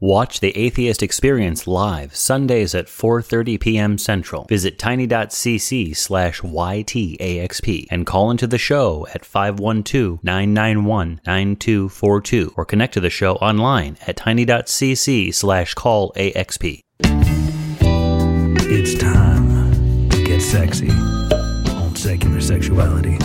Watch The Atheist Experience live Sundays at 4:30 p.m. Central. Visit tiny.cc/ytaxp and call into the show at 512-991-9242 or connect to the show online at tiny.cc/callaxp. It's time to get sexy on secular sexuality.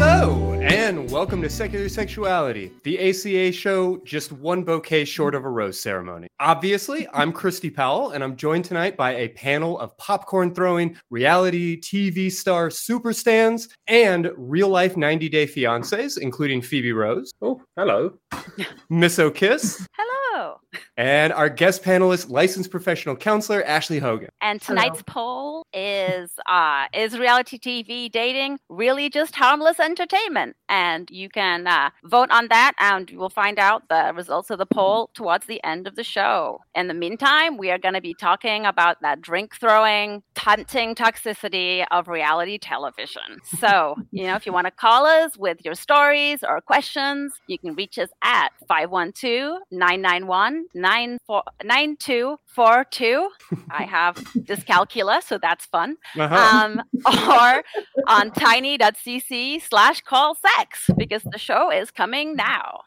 Hello, and welcome to Secular Sexuality, the ACA show just one bouquet short of a rose ceremony. Obviously, I'm Christy Powell, and I'm joined tonight by a panel of popcorn throwing, reality TV star superstans, and real life 90 day fiancés, including Phoebe Rose. Oh, hello. Miss O'Kiss. Hello. And our guest panelist, licensed professional counselor, Ashley Hogan. And tonight's poll is uh, is reality TV dating really just harmless entertainment? And you can uh, vote on that, and you will find out the results of the poll towards the end of the show. In the meantime, we are going to be talking about that drink throwing, tempting toxicity of reality television. So, you know, if you want to call us with your stories or questions, you can reach us at 512 991 9242. I have dyscalculia, so that's fun. Uh-huh. Um, or on tiny.cc slash call sex because the show is coming now.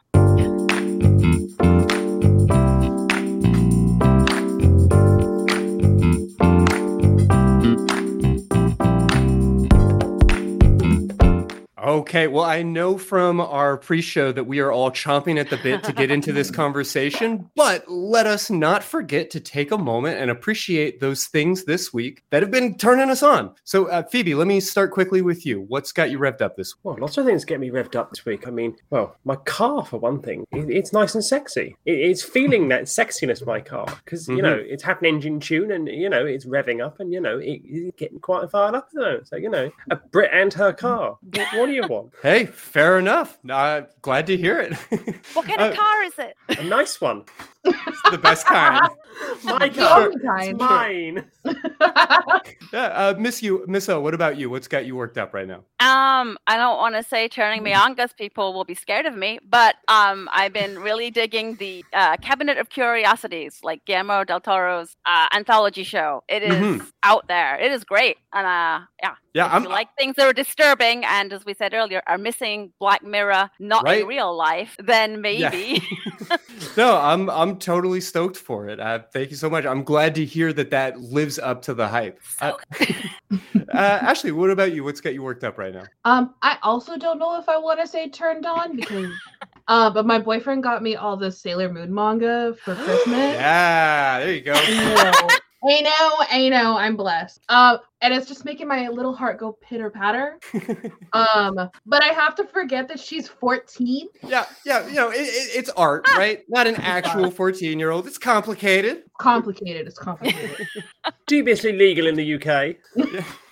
Okay, well, I know from our pre show that we are all chomping at the bit to get into this conversation, but let us not forget to take a moment and appreciate those things this week that have been turning us on. So, uh, Phoebe, let me start quickly with you. What's got you revved up this week? Well, lots of things get me revved up this week. I mean, well, my car, for one thing, it, it's nice and sexy. It, it's feeling that sexiness, my car, because, you know, it's had an engine tune and, you know, it's revving up and, you know, it, it's getting quite fired up. You? So, you know, a Brit and her car. What, what do you want? Hey, fair enough. Uh, glad to hear it. What kind Uh, of car is it? A nice one. The best kind. My The kind. It's mine. Yeah, uh, Miss you, Miss O. What about you? What's got you worked up right now? Um, I don't want to say turning me on because people will be scared of me, but um, I've been really digging the uh, Cabinet of Curiosities, like Guillermo del Toro's uh, anthology show. It is Mhm. out there. It is great, and uh, yeah, Yeah, if I'm you like things that are disturbing, and as we said earlier, are missing Black Mirror, not Right. in real life, then maybe. no, I'm I'm totally stoked for it. Uh, thank you so much. I'm glad to hear that that lives up to the hype. Uh, uh, Ashley, what about you? What's got you worked up right now? Um, I also don't know if I want to say turned on because, uh, but my boyfriend got me all the Sailor Moon manga for Christmas. Yeah, there you go. I know, I know, I'm blessed. Um, and it's just making my little heart go pitter patter. Um, but I have to forget that she's 14. yeah, yeah. You know, it, it, it's art, right? Not an actual 14 year old. It's complicated. Complicated. It's complicated. Dubiously legal in the UK.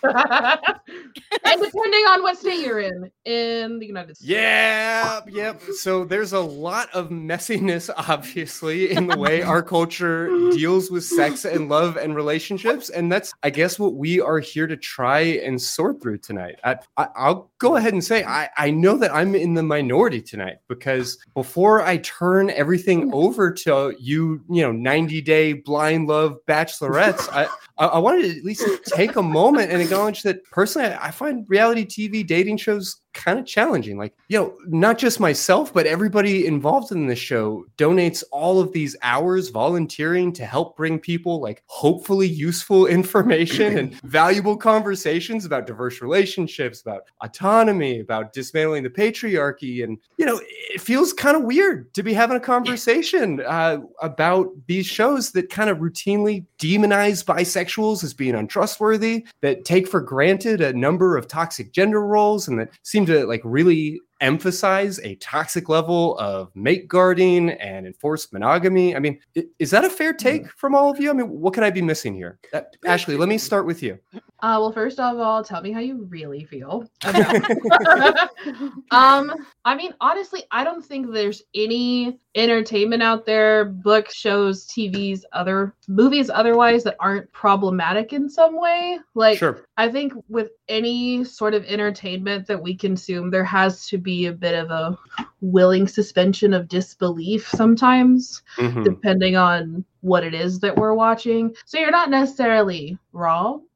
And depending on what state you're in, in the United States. Yeah, yep. So there's a lot of messiness, obviously, in the way our culture deals with sex and love and relationships, and that's, I guess, what we are here to try and sort through tonight. I, I, I'll go ahead and say I, I know that I'm in the minority tonight because before I turn everything over to you, you know, 90 day blind love bachelorettes, I, I, I wanted to at least take a moment and acknowledge that personally, I, I find reality TV dating shows kind of challenging. Like, you know, not just myself, but everybody involved in this show donates all of these hours volunteering to help bring people like hopefully useful information and valuable conversations about diverse relationships, about autonomy, about dismantling the patriarchy. And, you know, it feels kind of weird to be having a conversation uh, about these shows that kind of routinely demonize bisexuals as being untrustworthy, that take for granted a number of toxic gender roles, and that seem to like really emphasize a toxic level of mate guarding and enforced monogamy. I mean, is that a fair take from all of you? I mean, what can I be missing here? Uh, Ashley, let me start with you. Uh, well, first of all, tell me how you really feel. about- um, I mean, honestly, I don't think there's any entertainment out there, books, shows, TVs, other movies, otherwise that aren't problematic in some way. Like, Sure. I think with any sort of entertainment that we consume, there has to be a bit of a willing suspension of disbelief sometimes, Mhm. depending on what it is that we're watching. So you're not necessarily wrong.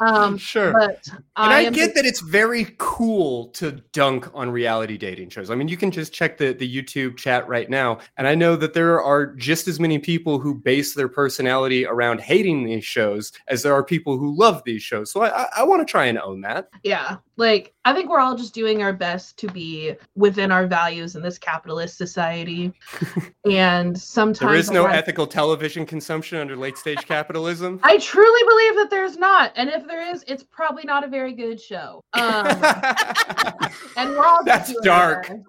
Um, sure. but And I, I, am get that it's very cool to dunk on reality dating shows. I mean, you can just check the, the YouTube chat right now. And I know that there are just as many people who base their personality around hating these shows as there are people who love these shows. So I, I, I want to try and own that. yeah like i think we're all just doing our best to be within our values in this capitalist society and sometimes There is no have- ethical television consumption under late stage capitalism. i truly believe that there's not and if there is it's probably not a very good show um and we're all just That's doing dark. our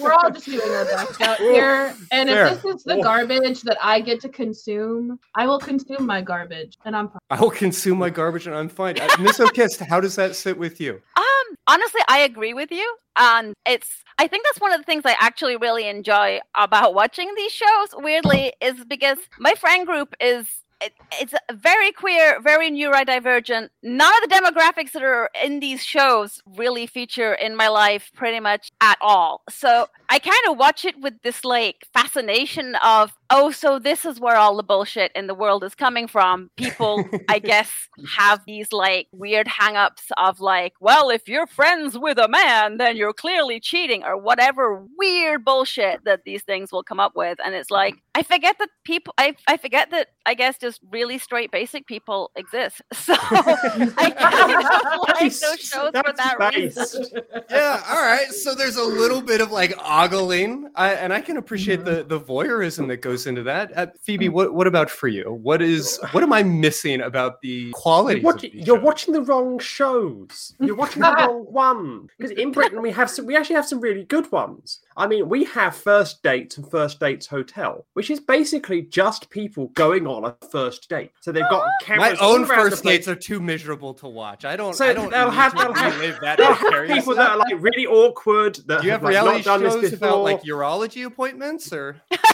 we're all just doing our best out here and Fair. if this is the Oof. garbage that i get to consume i will consume my garbage and i'm fine. I will consume my garbage and I'm fine. Uh, Miss O'Kist, how does that sit with you? Um, honestly, I agree with you. And it's, I think that's one of the things I actually really enjoy about watching these shows, weirdly, is because my friend group is. It, it's very queer, very neurodivergent. None of the demographics that are in these shows really feature in my life pretty much at all. So I kind of watch it with this like fascination of, oh, so this is where all the bullshit in the world is coming from. People, I guess, have these like weird hang-ups of like, well, if you're friends with a man, then you're clearly cheating or whatever weird bullshit that these things will come up with. And it's like, I forget that people, I, I forget that I guess just really straight basic people exist. So I kind of like those shows for that based. reason. yeah all right so there's a little bit of like ogling I, and i can appreciate mm-hmm. the the voyeurism that goes into that uh, phoebe what what about for you what is what am i missing about the quality You're, watching, you're watching the wrong shows. You're watching the wrong one. Because in Britain we have some. We actually have some really good ones. I mean, we have First Dates and First Dates Hotel, which is basically just people going on a first date. So they've got my cameras. all own first dates are too miserable to watch i don't So i don't they'll need have- to they'll have- that They'll have experience. people that are like really awkward. That do you have like, reality not done this shows before. about like urology appointments or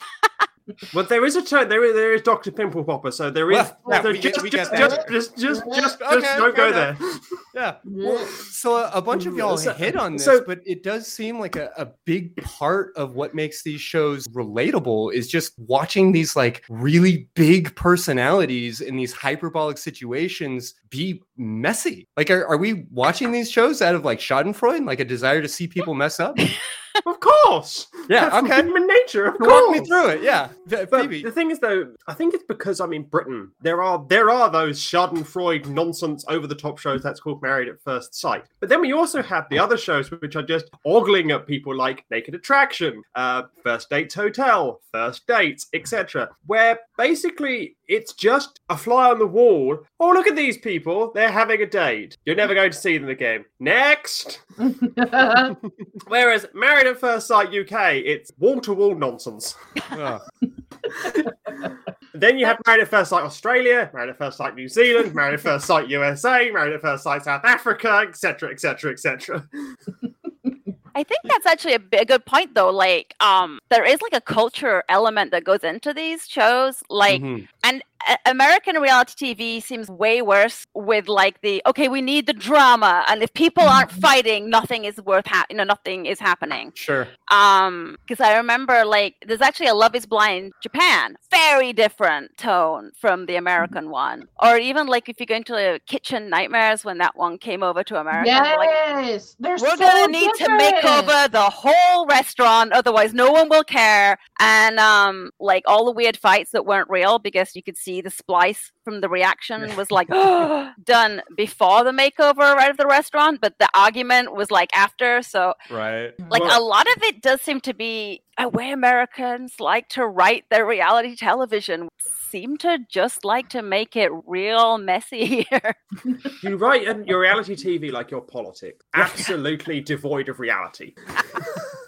But there is a turn. There is there is Doctor Pimple Popper. So there is. Well, yeah, there- just, get just, just, just, just, just, Okay, just don't fair go there. yeah well, so a, a bunch of y'all So- hit on this so- but it does seem like a, a big part of what makes these shows relatable is just watching these like really big personalities in these hyperbolic situations be messy like are, are we watching these shows out of like schadenfreude like a desire to see people mess up Of course. Yeah, That's okay. Human nature. Of course. walk me through it yeah But Phoebe. the thing is, though, I think it's because I'm in Britain. There are there are those Schadenfreude nonsense over the top shows that's called Married at First Sight. But then we also have the other shows which are just ogling at people like Naked Attraction, uh, First Dates Hotel, First Dates, etc. Where basically it's just a fly on the wall. Oh, look at these people! They're having a date. You're never going to see them again. Next. Whereas Married at First Sight UK, it's wall to wall nonsense. Ugh. Then you have Married at First Sight Australia, Married at First Sight New Zealand, Married at First Sight USA, Married at First Sight South Africa, etc., etc., etc. I think that's actually a, a good point, though. Like, um, there is like a culture element that goes into these shows. Like, Mhm. and American reality TV seems way worse with like the okay, we need the drama, and if people aren't fighting, nothing is worth ha- you know, nothing is happening. sure. Um, because I remember like there's actually a Love Is Blind Japan, very different tone from the American one, or even like if you go into uh, Kitchen Nightmares when that one came over to America, like yes, they're we're so gonna need to make over the whole restaurant, otherwise no one will care. And um, like all the weird fights that weren't real because you could see see the splice from the reaction was like done before the makeover right of the restaurant, but the argument was like after. So Right. like Well- a lot of it does seem to be a way Americans like to write their reality television. Seem to just like to make it real messy here. You write in your reality TV like your politics, absolutely devoid of reality.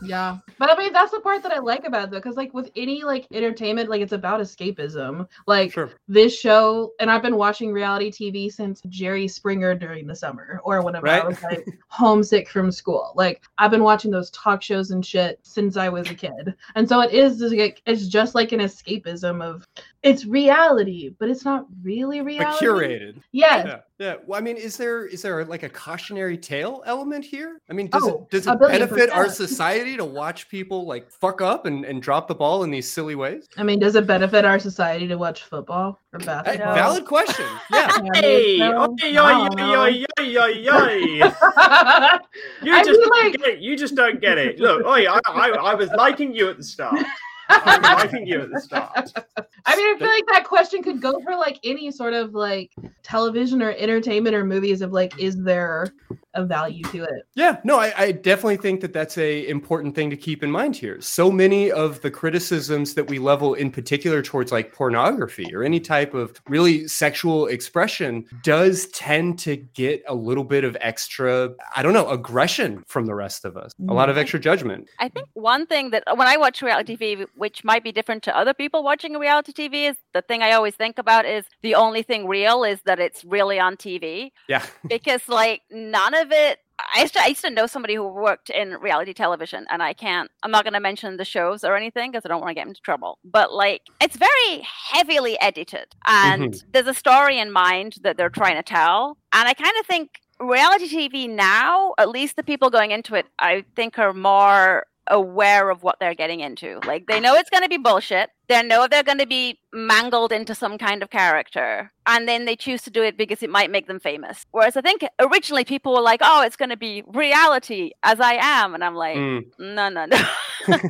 Yeah. But I mean, that's the part that I like about it, though, because like with any like entertainment, like it's about escapism. Like Sure. this show, and I've been watching reality TV since Jerry Springer during the summer or whenever I was like homesick from school. Like I've been watching those talk shows and shit since I was a kid. And so it is it's just like an escapism of it's reality, but it's not really But reality. curated. Yes. Yeah. Yeah. Well, I mean, is there is there like a cautionary tale element here? I mean, does Oh, it does it billion benefit our society to watch people like fuck up and, and drop the ball in these silly ways? I mean, does it benefit our society to watch football or Hey, basketball? valid question. Yeah. Yeah, Hey, so, oi, I oi, don't oi, know. oi, oi, oi, oi. You just don't like- get it. You just don't get it. Look, oi, I, I, I was liking you at the start. I was liking you at. I mean, I feel like that question could go for like any sort of like television or entertainment or movies of like, is there a value to it? Yeah, no, I, I definitely think that that's a important thing to keep in mind here. So many of the criticisms that we level, in particular, towards like pornography or any type of really sexual expression, does tend to get a little bit of extra, I don't know, aggression from the rest of us. A lot of mm-hmm. extra judgment. I think one thing that when I watch reality TV, which might be different to other people watching reality TV, is the thing I always think about is the only thing real is that it's really on TV. Yeah, Because like none of it. I used, to, I used to know somebody who worked in reality television, and I can't. I'm not going to mention the shows or anything because I don't want to get into trouble. But like, it's very heavily edited, and mm-hmm. there's a story in mind that they're trying to tell. And I kind of think reality TV now, at least the people going into it, I think are more aware of what they're getting into. Like they know it's going to be bullshit. They know they're going to be mangled into some kind of character, and then they choose to do it because it might make them famous. Whereas I think originally people were like, "Oh, it's going to be reality as I am," and I'm like, Mm. "No, no, no."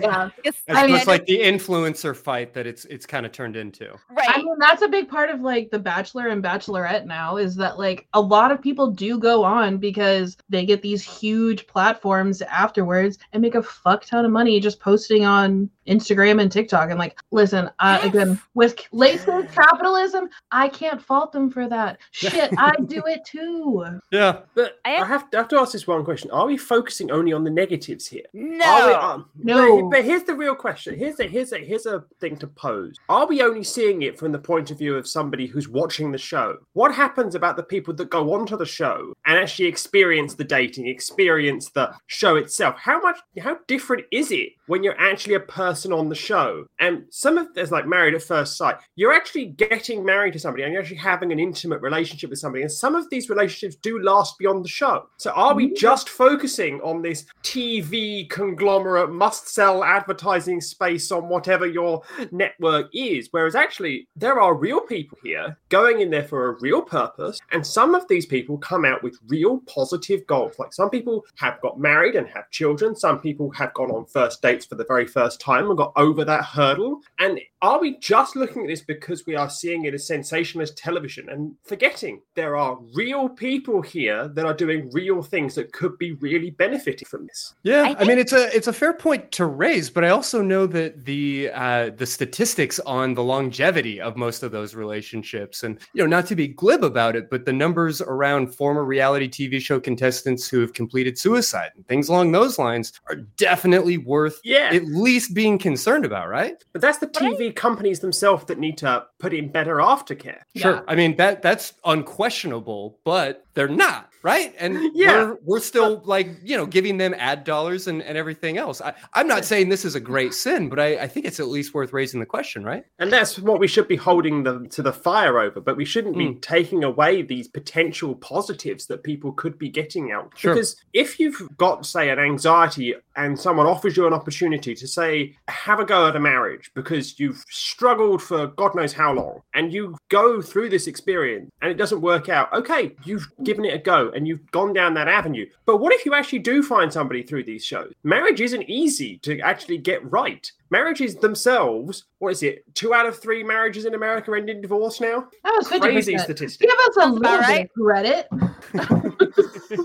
Yeah. Because, As I mean, much like the influencer fight that it's it's kind of turned into. right. I mean, that's a big part of like the Bachelor and Bachelorette now is that like a lot of people do go on because they get these huge platforms afterwards and make a fuck ton of money just posting on Instagram and TikTok. And like, listen, uh, again, with laces capitalism, I can't fault them for that. Shit, I do it too. Yeah. But I I am- have, I have to ask this one question: Are we focusing only on the negatives here? Are we, no. um, No. But, but here's the real question. Here's a here's a here's a thing to pose. Are we only seeing it from the point of view of somebody who's watching the show? What happens about the people that go onto the show and actually experience the dating, experience the show itself? How much how different is it when you're actually a person on the show? And some of there's like married at first sight. You're actually getting married to somebody and you're actually having an intimate relationship with somebody. And some of these relationships do last beyond the show. So are we mm-hmm. just focusing on this TV conglomerate must sell advertising space on whatever your network is? Whereas actually there are real people here going in there for a real purpose. And some of these people come out with real positive goals. Like some people have got married and have children. Some people have gone on first dates for the very first time and got over that hurdle. And are we just looking at this because we are seeing it as sensationalist television and forgetting there are real people here that are doing real things that could be really benefiting from this? Yeah, I I, mean it's a it's a fair point to raise, but I also know that the uh, the statistics on the longevity of most of those relationships, and you know, not to be glib about it, but the numbers around former reality TV show contestants who have completed suicide and things along those lines are definitely worth Yeah. at least being concerned about, right? But that's the TV companies themselves that need to put in better aftercare. Sure. Yeah. I mean that that's unquestionable, but they're not, right? And Yeah. we're, we're still like, you know, giving them ad dollars and, and everything else. I, I'm not saying this is a great sin, but I, I think it's at least worth raising the question, right? And that's what we should be holding them to the fire over. But we shouldn't be hmm. taking away these potential positives that people could be getting out. Sure. Because if you've got, say, an anxiety and someone offers you an opportunity to say, have a go at a marriage because you've struggled for God knows how long, and you go through this experience and it doesn't work out, okay, you've given it a go and you've gone down that avenue. But what if you actually do find somebody through these shows? Marriage isn't easy to actually get right. Marriages themselves. What is it? Two out of three marriages in America end in divorce now. That was 50%. Crazy statistic. Give us a Sounds little about bit of credit.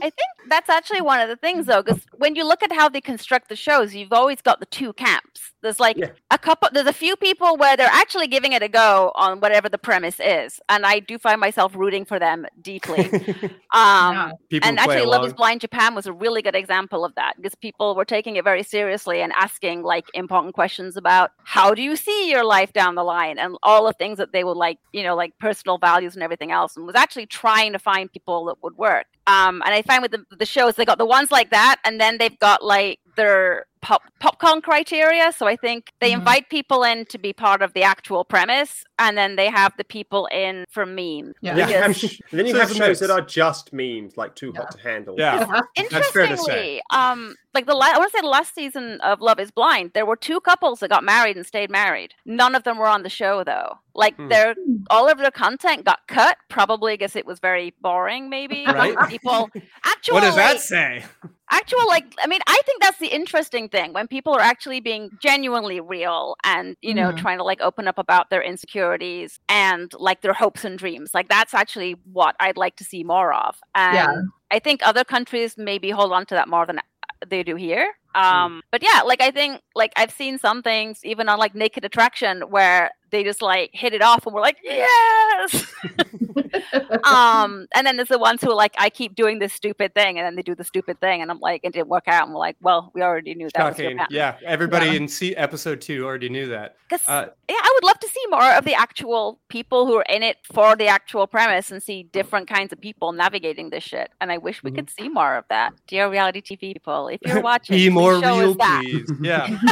I think that's actually one of the things, though, because when you look at how they construct the shows, you've always got the two camps. There's like Yeah. a couple. There's a few people where they're actually giving it a go on whatever the premise is, and I do find myself rooting for them deeply. Um, Yeah. And play actually, Love is Blind Japan was a really good example of that because people were taking it very seriously and asking like important questions about how do you see your life down the line and all the things that they would like, you know, like personal values and everything else, and was actually trying to find people that would work. Um, and I find with the, the shows, they got the ones like that, and then they've got like their pop popcorn criteria. So I think they Mhm. invite people in to be part of the actual premise, and then they have the people in for memes. Yeah. Then you have, Because- sh- then you So have there's a shows that are just memes, like Too Hot to Handle. Yeah. That's fair to say. Interestingly, um, like the la- I want to say the last season of Love Is Blind, there were two couples that got married and stayed married. None of them were on the show though. Like Hmm. their all of their content got cut, probably because it was very boring. Maybe Right. People actually. what does that say? actual like I mean I think that's the interesting thing when people are actually being genuinely real and you know Mhm. trying to like open up about their insecurities and like their hopes and dreams. Like that's actually what I'd like to see more of. And Yeah. I think other countries maybe hold on to that more than they do here. Um, but yeah, like I think like I've seen some things even on like Naked Attraction where they just like hit it off and we're like, yes. um, and then there's the ones who are like, I keep doing this stupid thing, and then they do the stupid thing, and I'm like, it didn't work out. And we're like, well, we already knew that was Yeah, everybody Yeah. in see episode two already knew that. Because Uh, yeah, I would love to see more of the actual people who are in it for the actual premise and see different kinds of people navigating this shit. And I wish we Mhm. could see more of that. Dear reality TV people, if you're watching, Be more show real, us that. please. Yeah.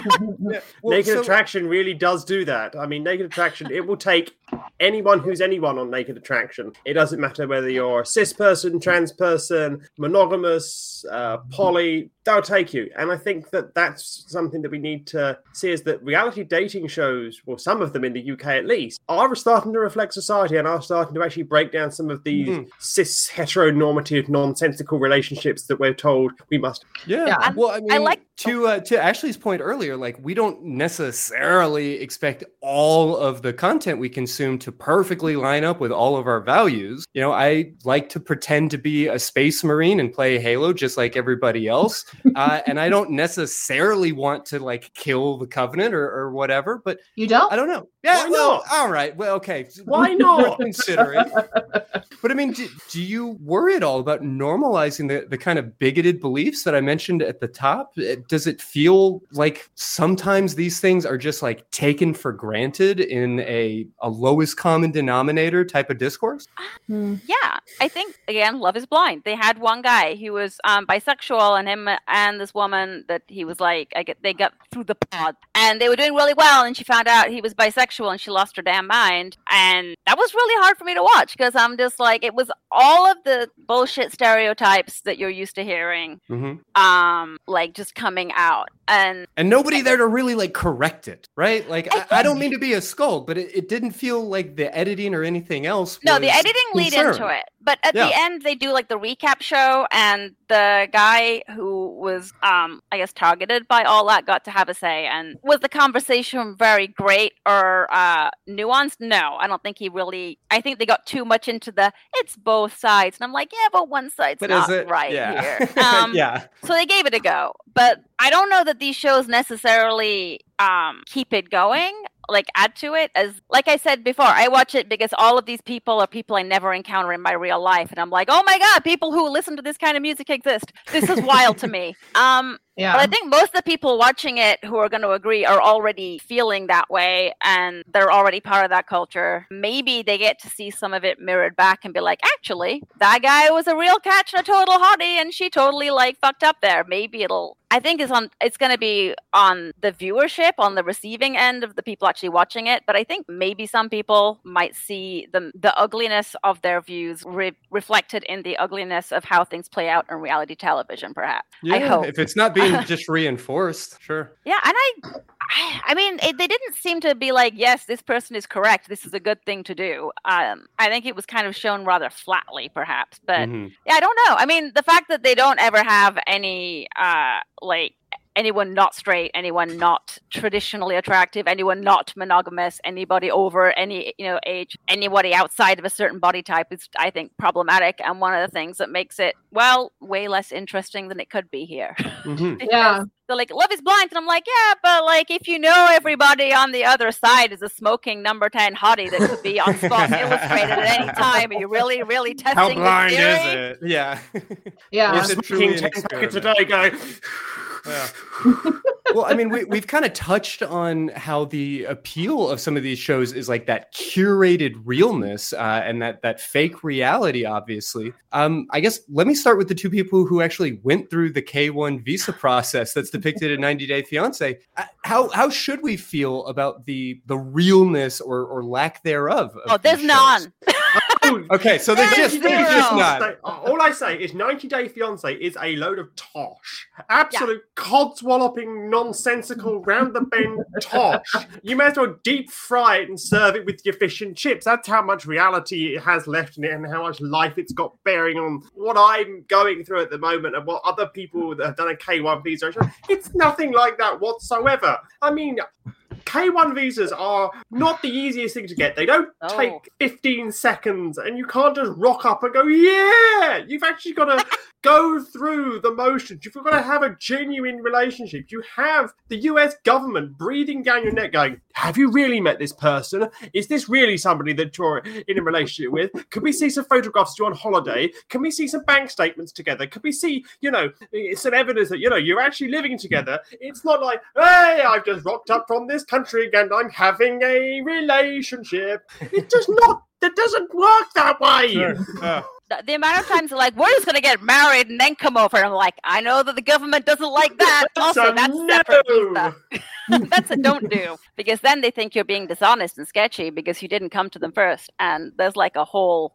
Yeah. Well, Naked so- Attraction really does do that. I mean, Naked Attraction, it will take anyone who's anyone on Naked Attraction. It doesn't matter whether you're a cis person, trans person, monogamous, uh, poly, they'll take you. And I think that that's something that we need to see is that reality dating shows, well, some of them in the UK at least, are starting to reflect society and are starting to actually break down some of these Mhm. cis heteronormative nonsensical relationships that we're told we must Yeah. Yeah. Well, I mean, I like- to uh, to Ashley's point earlier, like we don't necessarily expect all of the content we consume to perfectly line up with all of our values. You know, I like to pretend to be a space marine and play Halo just like everybody else, uh, and I don't necessarily want to like kill the Covenant or, or whatever. But You don't? I don't know. Yeah, Why well, not? all right. Well, okay. Why Worth not? considering. But I mean, do, do you worry at all about normalizing the, the kind of bigoted beliefs that I mentioned at the top? Uh, Does it feel like sometimes these things are just like taken for granted in a, a lowest common denominator type of discourse? Hmm. Yeah, I think again, Love is Blind. They had one guy who was um, bisexual, and him and this woman that he was like, I get they got through the pod, and they were doing really well. And she found out he was bisexual, and she lost her damn mind. And that was really hard for me to watch because I'm just like, it was all of the bullshit stereotypes that you're used to hearing, Mm-hmm. um, like just coming out. And And nobody there to really like correct it, right? Like, I I, I don't mean to be a skulk, but it, it didn't feel like the editing or anything else. No, the editing lead into it. But at Yeah. the end they do like the recap show and the guy who was um I guess targeted by all that got to have a say and was the conversation very great or uh nuanced? No, I don't think he really I think they got too much into the it's both sides. And I'm like, yeah, but one side's But not right yeah. here. Um yeah. so they gave it a go. But I don't know that these shows necessarily um, keep it going, like add to it. As like I said before, I watch it because all of these people are people I never encounter in my real life, and I'm like, oh my god, people who listen to this kind of music exist. This is wild to me. Um, Yeah. but I think most of the people watching it who are going to agree are already feeling that way and they're already part of that culture. Maybe they get to see some of it mirrored back and be like, actually, that guy was a real catch and a total hottie and she totally like fucked up there. Maybe it'll I think it's on it's going to be on the viewership on the receiving end of the people actually watching it, but I think maybe some people might see the the ugliness of their views re- reflected in the ugliness of how things play out in reality television perhaps. I Yeah, hope. if it's not being just reinforced, sure. Yeah, and I, I, mean, it, they didn't seem to be like, yes, this person is correct. This is a good thing to do. Um, I think it was kind of shown rather flatly, perhaps. But Mhm. yeah, I don't know. I mean, the fact that they don't ever have any, uh, like anyone not straight, anyone not traditionally attractive, anyone not monogamous, anybody over any you know age, anybody outside of a certain body type is I think problematic and one of the things that makes it well way less interesting than it could be here. Mhm. Yeah. they're like love is blind and i'm like yeah but like if you know everybody on the other side is a smoking number 10 hottie that could be on sports illustrated at any time are you really really testing How blind is theory? it? Yeah. Yeah. Is it truly Smoking an 10 packets a experiment? day, going. Yeah. well, I mean, we, we've kind of touched on how the appeal of some of these shows is like that curated realness uh, and that that fake reality. Obviously, um, I guess let me start with the two people who actually went through the K one visa process that's depicted in 90 Day Fiance. Uh, How how should we feel about the the realness or or lack thereof? Of oh there's these shows? Okay, so there's There's just there's just not. All I say is 90 Day Fiance is a load of tosh. Absolute codswalloping, nonsensical, round the bend tosh. You may as well deep fry it and serve it with your fish and chips. That's how much reality it has left in it and how much life it's got bearing on what I'm going through at the moment and what other people that have done a K1 visa. It's nothing like that whatsoever. I mean, K1 visas are not the easiest thing to get. They don't No. take 15 seconds and you can't just rock up and go, yeah! You've actually got to go through the motions. If You've got to have a genuine relationship. You have the US government breathing down your neck going, have you really met this person? Is this really somebody that you're in a relationship with? Can we see some photographs you're on holiday? Can we see some bank statements together? Can we see, you know, some evidence that, you know, you're actually living together? It's not like, hey, I've just rocked up from this country and I'm having a relationship. It does not, that doesn't work that way. Yeah. Uh. the, the amount of times like we're just gonna get married and then come over and i'm like i know that the government doesn't like that also that's separate no. visa. that's a don't do because then they think you're being dishonest and sketchy because you didn't come to them first and there's like a whole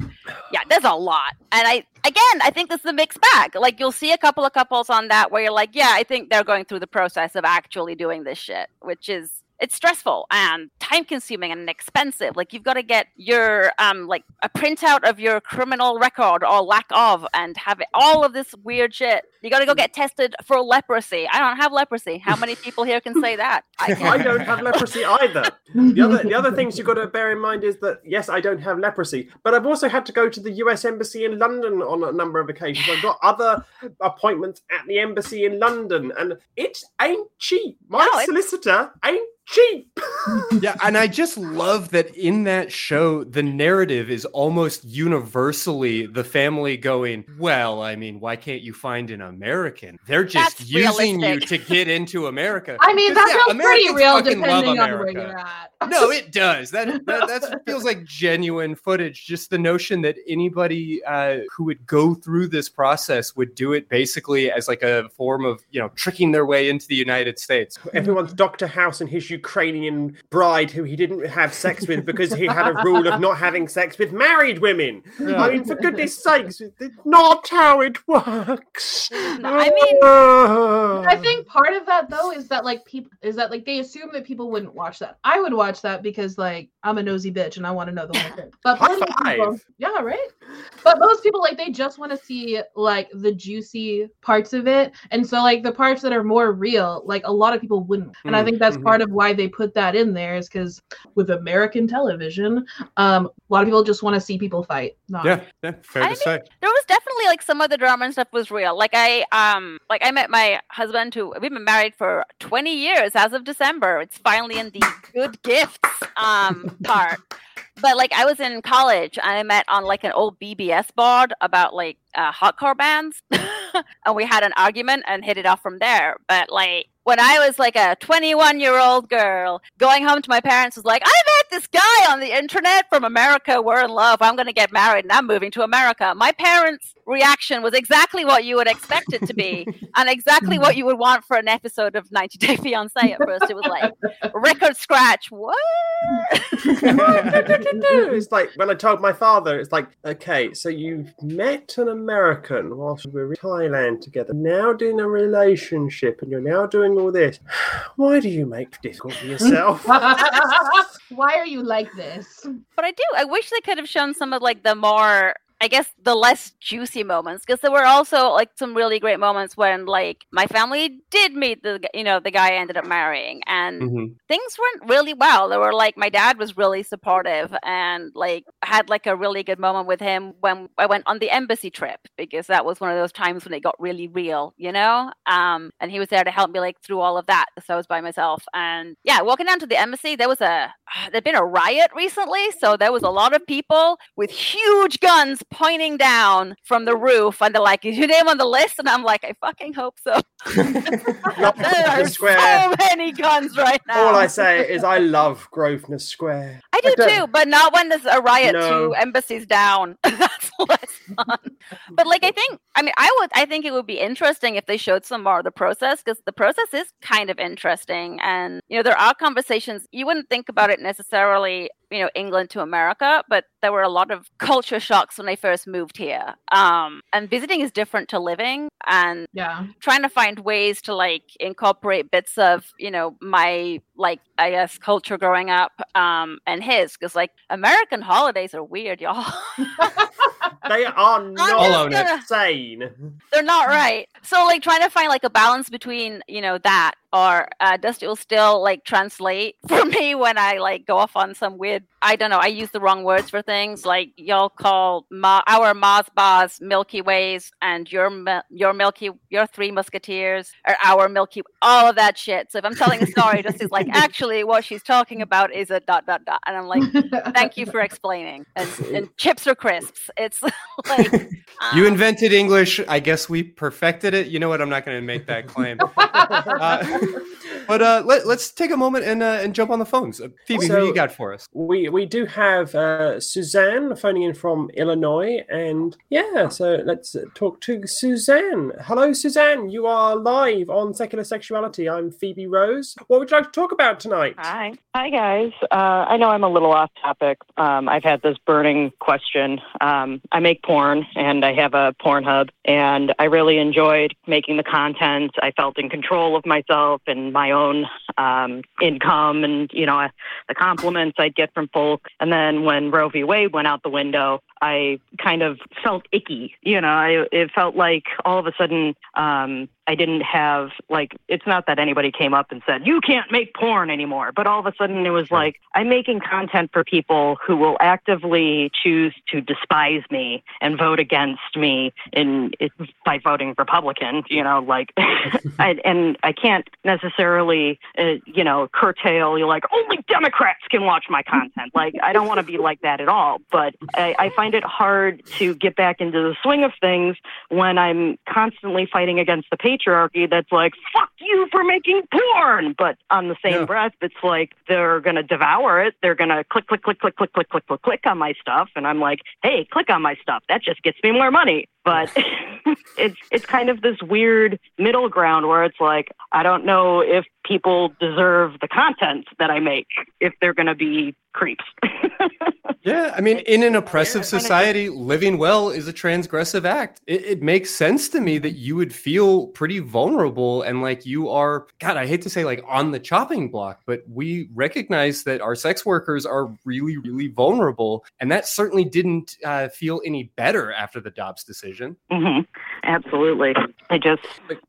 yeah there's a lot and i again i think this is a mixed bag like you'll see a couple of couples on that where you're like yeah i think they're going through the process of actually doing this shit which is it's stressful and time consuming and expensive. Like you've got to get your um like a printout of your criminal record or lack of and have it all of this weird shit. You got to go get tested for leprosy. I don't have leprosy. How many people here can say that? I I don't have leprosy either. The other the other things you've got to bear in mind is that yes, I don't have leprosy, but I've also had to go to the US embassy in London on a number of occasions. I've got other appointments at the embassy in London, and it ain't cheap. My No, solicitor ain't cheap. yeah, and I just love that in that show, the narrative is almost universally the family going, Well, I mean, why can't you find an American? They're just That's using realistic. you to get into America. I mean, that yeah, feels pretty real fucking love depending on where you're at. no, it does. That that that's, feels like genuine footage. Just the notion that anybody uh, who would go through this process would do it basically as like a form of you know tricking their way into the United States. Everyone's Doctor House and his Ukrainian bride who he didn't have sex with because he had a rule of not having sex with married women. I mean, for goodness sakes, it's not how it works. No, I mean- I think part of that though is that like people is that like they assume that people wouldn't watch that. I would watch that because like I'm a nosy bitch and I want to know the whole thing. But High plenty people- yeah, right. But most people like they just want to see like the juicy parts of it, and so like the parts that are more real, like a lot of people wouldn't. And I Mm, think that's mhm. part of why they put that in there is because with American television, um, a lot of people just want to see people fight. Not Yeah, yeah fair I to mean, say. there was definitely like some of the drama and stuff was real. Like I um like I met my husband who we've been married for 20 years as of December. It's finally in the good gifts um part. But like I was in college and I met on like an old BBS board about like uh, hardcore bands, and we had an argument and hit it off from there. But like when I was like a 21 year old girl going home to my parents was like, I met this guy on the internet from America. We're in love. I'm going to get married and I'm moving to America. My parents' reaction was exactly what you would expect it to be and exactly what you would want for an episode of 90 Day Fiance at first. It was like record scratch. What? it's like when I told my father, it's like, okay, so you've met an American whilst we were in Thailand together, now doing a relationship, and you're now doing all this. Why do you make it difficult for yourself? Why are you like this? But I do. I wish they could have shown some of like the more I guess the less juicy moments because there were also like some really great moments when like my family did meet the you know the guy I ended up marrying and Mhm. things went really well. They were like my dad was really supportive and like had like a really good moment with him when I went on the embassy trip because that was one of those times when it got really real, you know. Um, and he was there to help me like through all of that. So I was by myself and yeah, walking down to the embassy, there was a there'd been a riot recently, so there was a lot of people with huge guns pointing down from the roof, and they're like, "Is your name on the list?" And I'm like, "I fucking hope so." there are Square. so many guns right now. All I say is I love Grosvenor Square. I do don't- too, but not when there's a riot No. to embassies down. That's less fun. But like, I think, I mean, I would, I think it would be interesting if they showed some more of the process because the process is kind of interesting, and you know, there are conversations you wouldn't think about it necessarily. You know, England to America, but there were a lot of culture shocks when I first moved here. Um, and visiting is different to living, and Yeah. trying to find ways to like incorporate bits of you know my like i guess culture growing up um and his because like american holidays are weird y'all They are not insane. they're not right so like trying to find like a balance between you know that or uh does it will still like translate for me when i like go off on some weird i don't know i use the wrong words for things like y'all call Ma- our mars bars milky ways and your your milky your three musketeers or our milky all of that shit so if i'm telling a story just is like actually what she's talking about is a dot dot dot and i'm like thank you for explaining and, and chips or crisps it's like You um, invented English. I guess we perfected it. You know what? I'm not going to make that claim. Uh, but uh, let, let's take a moment and uh, and jump on the phones. Uh, Phoebe, who So- you got for us? We we do have uh, Suzanne phoning in from Illinois, and yeah, so let's uh, talk to Suzanne. Hello, Suzanne. You are live on Secular Sexuality. I'm Phoebe Rose. What would you like to talk about tonight? Hi. Hi, guys. Uh, I know I'm a little off topic. Um, I've had this burning question. Um, I make porn and I have a porn hub, and I really enjoyed making the content. I felt in control of myself and my own um, income and, you know, the compliments I'd get from folk. And then when Roe v. Wade went out the window, I kind of felt icky. You know, I, it felt like all of a sudden um, I didn't have, like, it's not that anybody came up and said, you can't make porn anymore. But all of a sudden it was like, I'm making content for people who will actively choose to despise me and vote against me in it, by voting Republican, you know, like, I, and I can't necessarily, uh, you know, curtail, you're like, only Democrats can watch my content. Like, I don't want to be like that at all. But I, I find it hard to get back into the swing of things when I'm constantly fighting against the patriarchy that's like, fuck you for making porn. But on the same Yeah. breath, it's like they're going to devour it. They're going to click, click, click, click, click, click, click, click, click on my stuff. And I'm like, hey, click on my stuff. That just gets me more money. But it's it's kind of this weird middle ground where it's like I don't know if people deserve the content that I make if they're going to be creeps. Yeah, I mean, in an oppressive I find it- society, living well is a transgressive act. It, it makes sense to me that you would feel pretty vulnerable and like you are, God, I hate to say like on the chopping block, but we recognize that our sex workers are really, really vulnerable. And that certainly didn't uh, feel any better after the Dobbs decision decision? Mm-hmm. Absolutely. I just,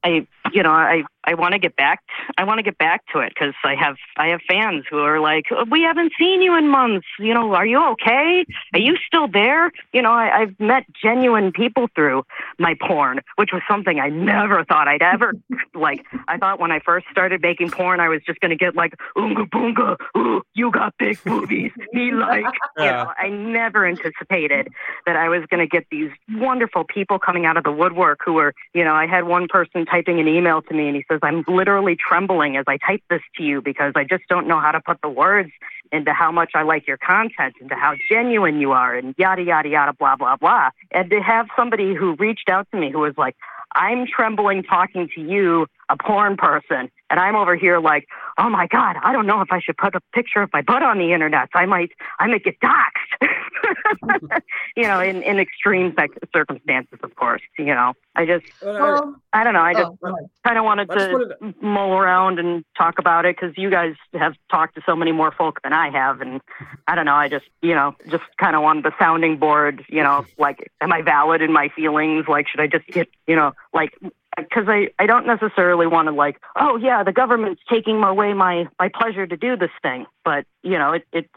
I, you know, I, I want to get back. I want to get back to it because I have, I have fans who are like, oh, we haven't seen you in months. You know, are you okay? Are you still there? You know, I, I've met genuine people through my porn, which was something I never thought I'd ever like. I thought when I first started making porn, I was just going to get like, oonga boonga, ooh, you got big boobies, me like. You know, I never anticipated that I was going to get these wonderful people coming out of the woodwork who are, you know, I had one person typing an email to me and he says, I'm literally trembling as I type this to you because I just don't know how to put the words into how much I like your content, into how genuine you are, and yada, yada, yada, blah, blah, blah. And to have somebody who reached out to me who was like, I'm trembling talking to you a porn person. And I'm over here like, oh my God, I don't know if I should put a picture of my butt on the internet. I might, I might get doxxed. you know, in, in extreme circumstances, of course. You know, I just, Well, I don't know. I just Oh, kind of wanted to mull around and talk about it because you guys have talked to so many more folk than I have, and I don't know. I just, you know, just kind of wanted the sounding board. You know, like, am I valid in my feelings? Like, should I just get, you know, like. Because I, I don't necessarily want to like oh yeah the government's taking away my my pleasure to do this thing but you know it it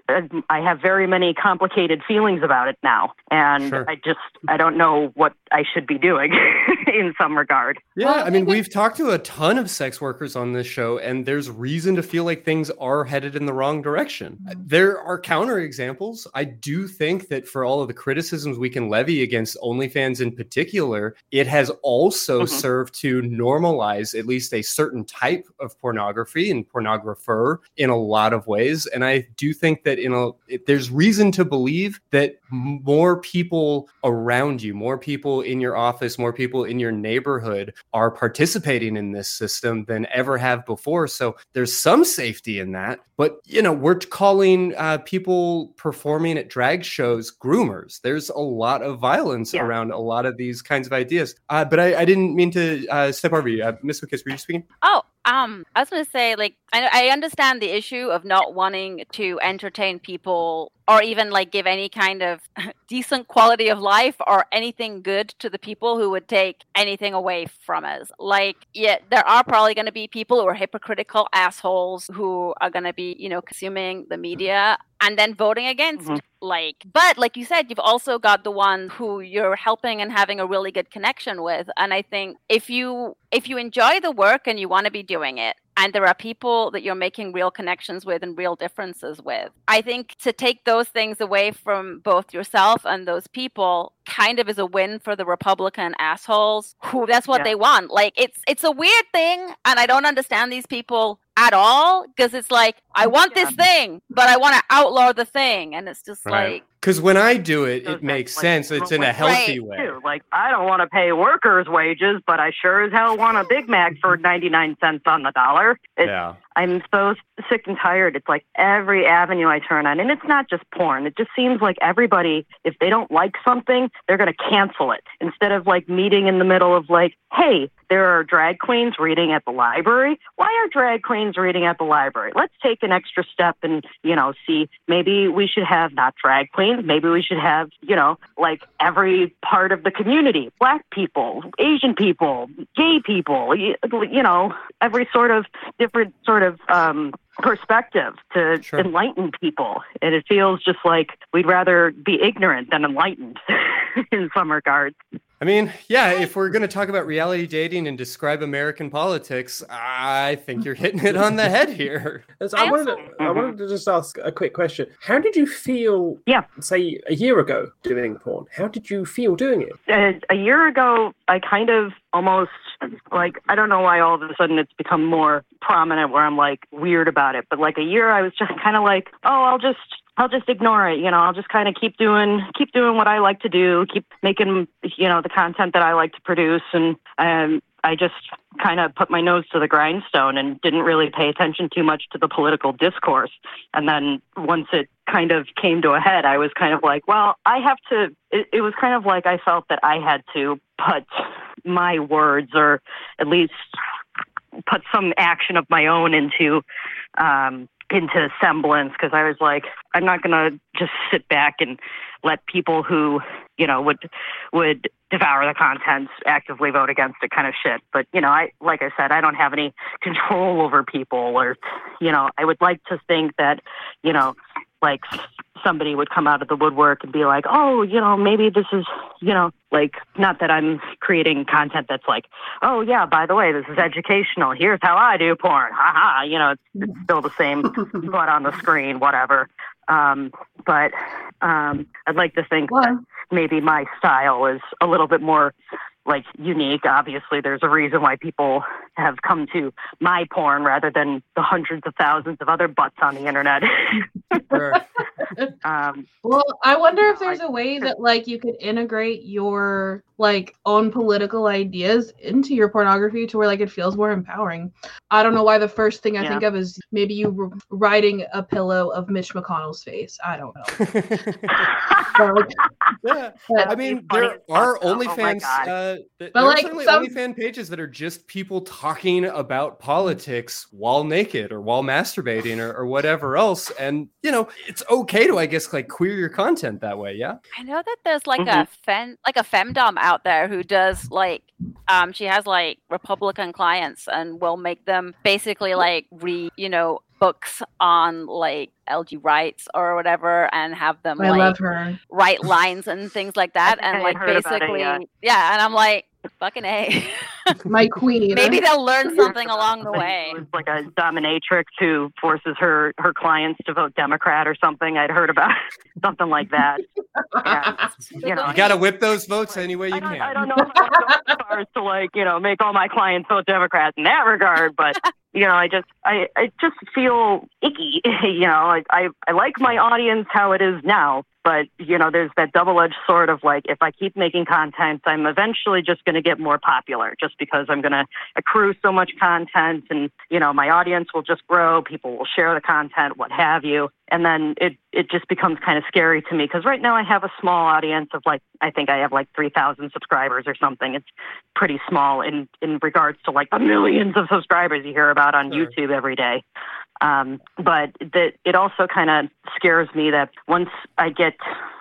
I have very many complicated feelings about it now and Sure. I just I don't know what I should be doing in some regard Yeah, Well, I I mean, we've talked to a ton of sex workers on this show, and there's reason to feel like things are headed in the wrong direction. There are counterexamples. I do think that for all of the criticisms we can levy against OnlyFans in particular, it has also Mhm. served to normalize at least a certain type of pornography and pornographer in a lot of ways. And I do think that in a there's reason to believe that more people around you, more people in your office, more people in your neighborhood are participating in this system than ever have before. So there's some safety in that. But you know, we're calling uh, people performing at drag shows groomers. There's a lot of violence Yeah. around a lot of these kinds of ideas. Uh, but I, I didn't mean to uh, step over you, uh, Miss Wickes. Were you speaking? Oh, um, I was going to say, like, I, I understand the issue of not wanting to entertain people or even like give any kind of decent quality of life or anything good to the people who would take anything away from us. Like, yeah, there are probably going to be people who are hypocritical assholes who are going to be, you know, consuming the media and then voting against Mhm. like but like you said you've also got the one who you're helping and having a really good connection with and i think if you if you enjoy the work and you want to be doing it and there are people that you're making real connections with and real differences with i think to take those things away from both yourself and those people kind of is a win for the republican assholes who that's what Yeah. they want like it's it's a weird thing and i don't understand these people at all because it's like I want this thing, but I want to outlaw the thing, and it's just Right. like Because when I do it, it makes like, sense. It's in a healthy Right, way. too. Like, I don't want to pay workers' wages, but I sure as hell want a Big Mac for 99 cents on the dollar. It's, Yeah. I'm so sick and tired. It's like every avenue I turn on, and it's not just porn. It just seems like everybody, if they don't like something, they're going to cancel it instead of like meeting in the middle of like, hey, there are drag queens reading at the library. Why are drag queens reading at the library? Let's take an extra step and, you know, see maybe we should have not drag queens, maybe we should have, you know, like every part of the community black people, Asian people, gay people, you, you know, every sort of different sort of um, perspective to Sure. enlighten people. And it feels just like we'd rather be ignorant than enlightened in some regards. I mean, yeah, if we're going to talk about reality dating and describe American politics, I think you're hitting it on the head here. So I I, wanted, also- to, I wanted to just ask a quick question. How did you feel, Yeah. say, a year ago doing porn? How did you feel doing it? a, a year ago, I kind of almost like I don't know why all of a sudden it's become more prominent where I'm like weird about it, but like a year I was just kind of like, oh, I'll just I'll just ignore it, you know. I'll just kind of keep doing keep doing what I like to do, keep making you know the content that I like to produce, and um, I just kind of put my nose to the grindstone and didn't really pay attention too much to the political discourse. And then once it kind of came to a head, I was kind of like, well, I have to. It, it was kind of like I felt that I had to put my words, or at least put some action of my own into um, into semblance, because I was like, I'm not gonna just sit back and let people who you know would would devour the content actively vote against it kind of shit. But you know i like i said i don't have any control over people or you know i would like to think that you know like somebody would come out of the woodwork and be like oh you know maybe this is you know like not that i'm creating content that's like oh yeah by the way this is educational. Here's how i do porn. Ha ha you know it's, it's still the same butt on the screen whatever um but um i'd like to think Well, maybe my style is a little bit more like unique. Obviously, there's a reason why people have come to my porn rather than the hundreds of thousands of other butts on the internet. um, well, I wonder if there's a way that like you could integrate your like own political ideas into your pornography to where like it feels more empowering. I don't know why the first thing I Yeah. think of is maybe you r- riding a pillow of Mitch McConnell's face. I don't know. Like, yeah. but- I mean, there are fuck, though. Oh my OnlyFans. Uh, th- But, there are like, certainly some- OnlyFan pages that are just people talking about politics while naked or while masturbating or, or whatever else. And you know, it's okay to, I guess, like queer your content that way. Yeah. I know that there's like Mhm. a fem like a femdom out there who does like um she has like Republican clients and will make them basically like read, you know, books on like LG rights or whatever and have them I like love her. write lines and things like that and like had it, basically yeah. yeah and I'm like fucking A. My queen. Maybe they'll learn something along the Somebody way. who is like a dominatrix who forces her her clients to vote Democrat or something. I'd heard about something like that. Yeah. You know, You got to whip those votes any way you I don't, can. I don't know if I would go as far as to like you know make all my clients vote Democrat in that regard, but you know I just I I just feel icky. You know I I, I like my audience how it is now, but you know there's that double edged sword of like if I keep making content, I'm eventually just going to get more popular just because I'm going to accrue so much content, and you know my audience will just grow. People will share the content, what have you, and then it it just becomes kind of scary to me because right now I have a small audience of like I think I have like three thousand subscribers or something. It's pretty small in in regards to like the millions of subscribers you hear about on Sure. YouTube every day. Um, but that it also kind of scares me that once I get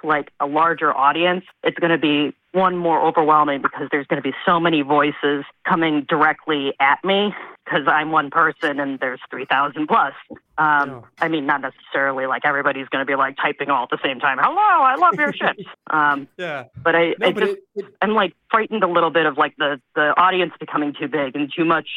like a larger audience, it's going to be one more overwhelming because there's going to be so many voices coming directly at me because I'm one person and there's 3,000 plus. Um, Yeah. I mean, not necessarily like everybody's going to be like typing all at the same time. Hello, I love your shit. Um, Yeah. but I, No, I but just, it, it, I'm like frightened a little bit of like the the audience becoming too big and too much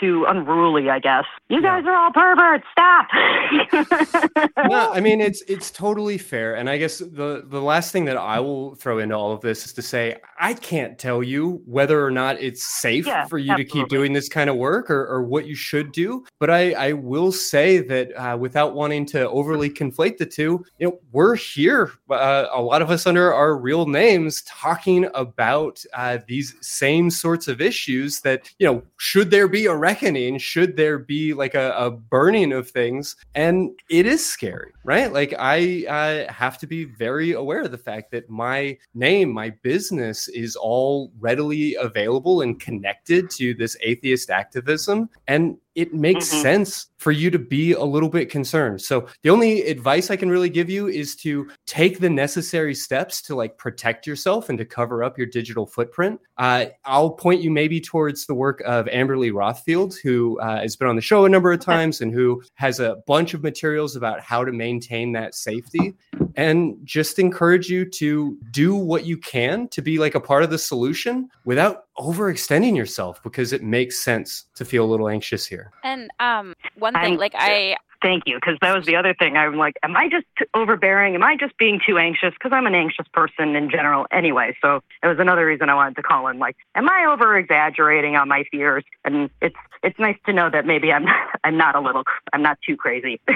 too unruly. I guess you Yeah. guys are all perverts. Stop. no, I mean it's it's totally fair. And I guess the the last thing that I will throw into all of this is to say I can't tell you whether or not it's safe Yeah, for you to keep doing this kind of work or, or what you should do. But I I will say that uh, without wanting to overly conflate the two, you know, we're here, uh, a lot of us under our real names, talking about uh, these same sorts of issues. That you know, should there be a reckoning? Should there be like a, a burning of things? And it is scary, right? Like I uh, have to be very aware of the fact that my name, my business, is all readily available and connected to this atheist activism, and it makes Mhm. sense for you to be a little bit concerned. So the only advice I can really give you is to take the necessary steps to like protect yourself and to cover up your digital footprint. Uh, I'll point you maybe towards the work of Amberly Rothfield, who uh, has been on the show a number of times and who has a bunch of materials about how to maintain that safety. And just encourage you to do what you can to be like a part of the solution without overextending yourself because it makes sense to feel a little anxious here. And um one thing I'm- like I Thank you, because that was the other thing. I'm like, am I just overbearing? Am I just being too anxious? Because I'm an anxious person in general, anyway. So it was another reason I wanted to call in. Like, am I over exaggerating on my fears? And it's it's nice to know that maybe I'm I'm not a little I'm not too crazy.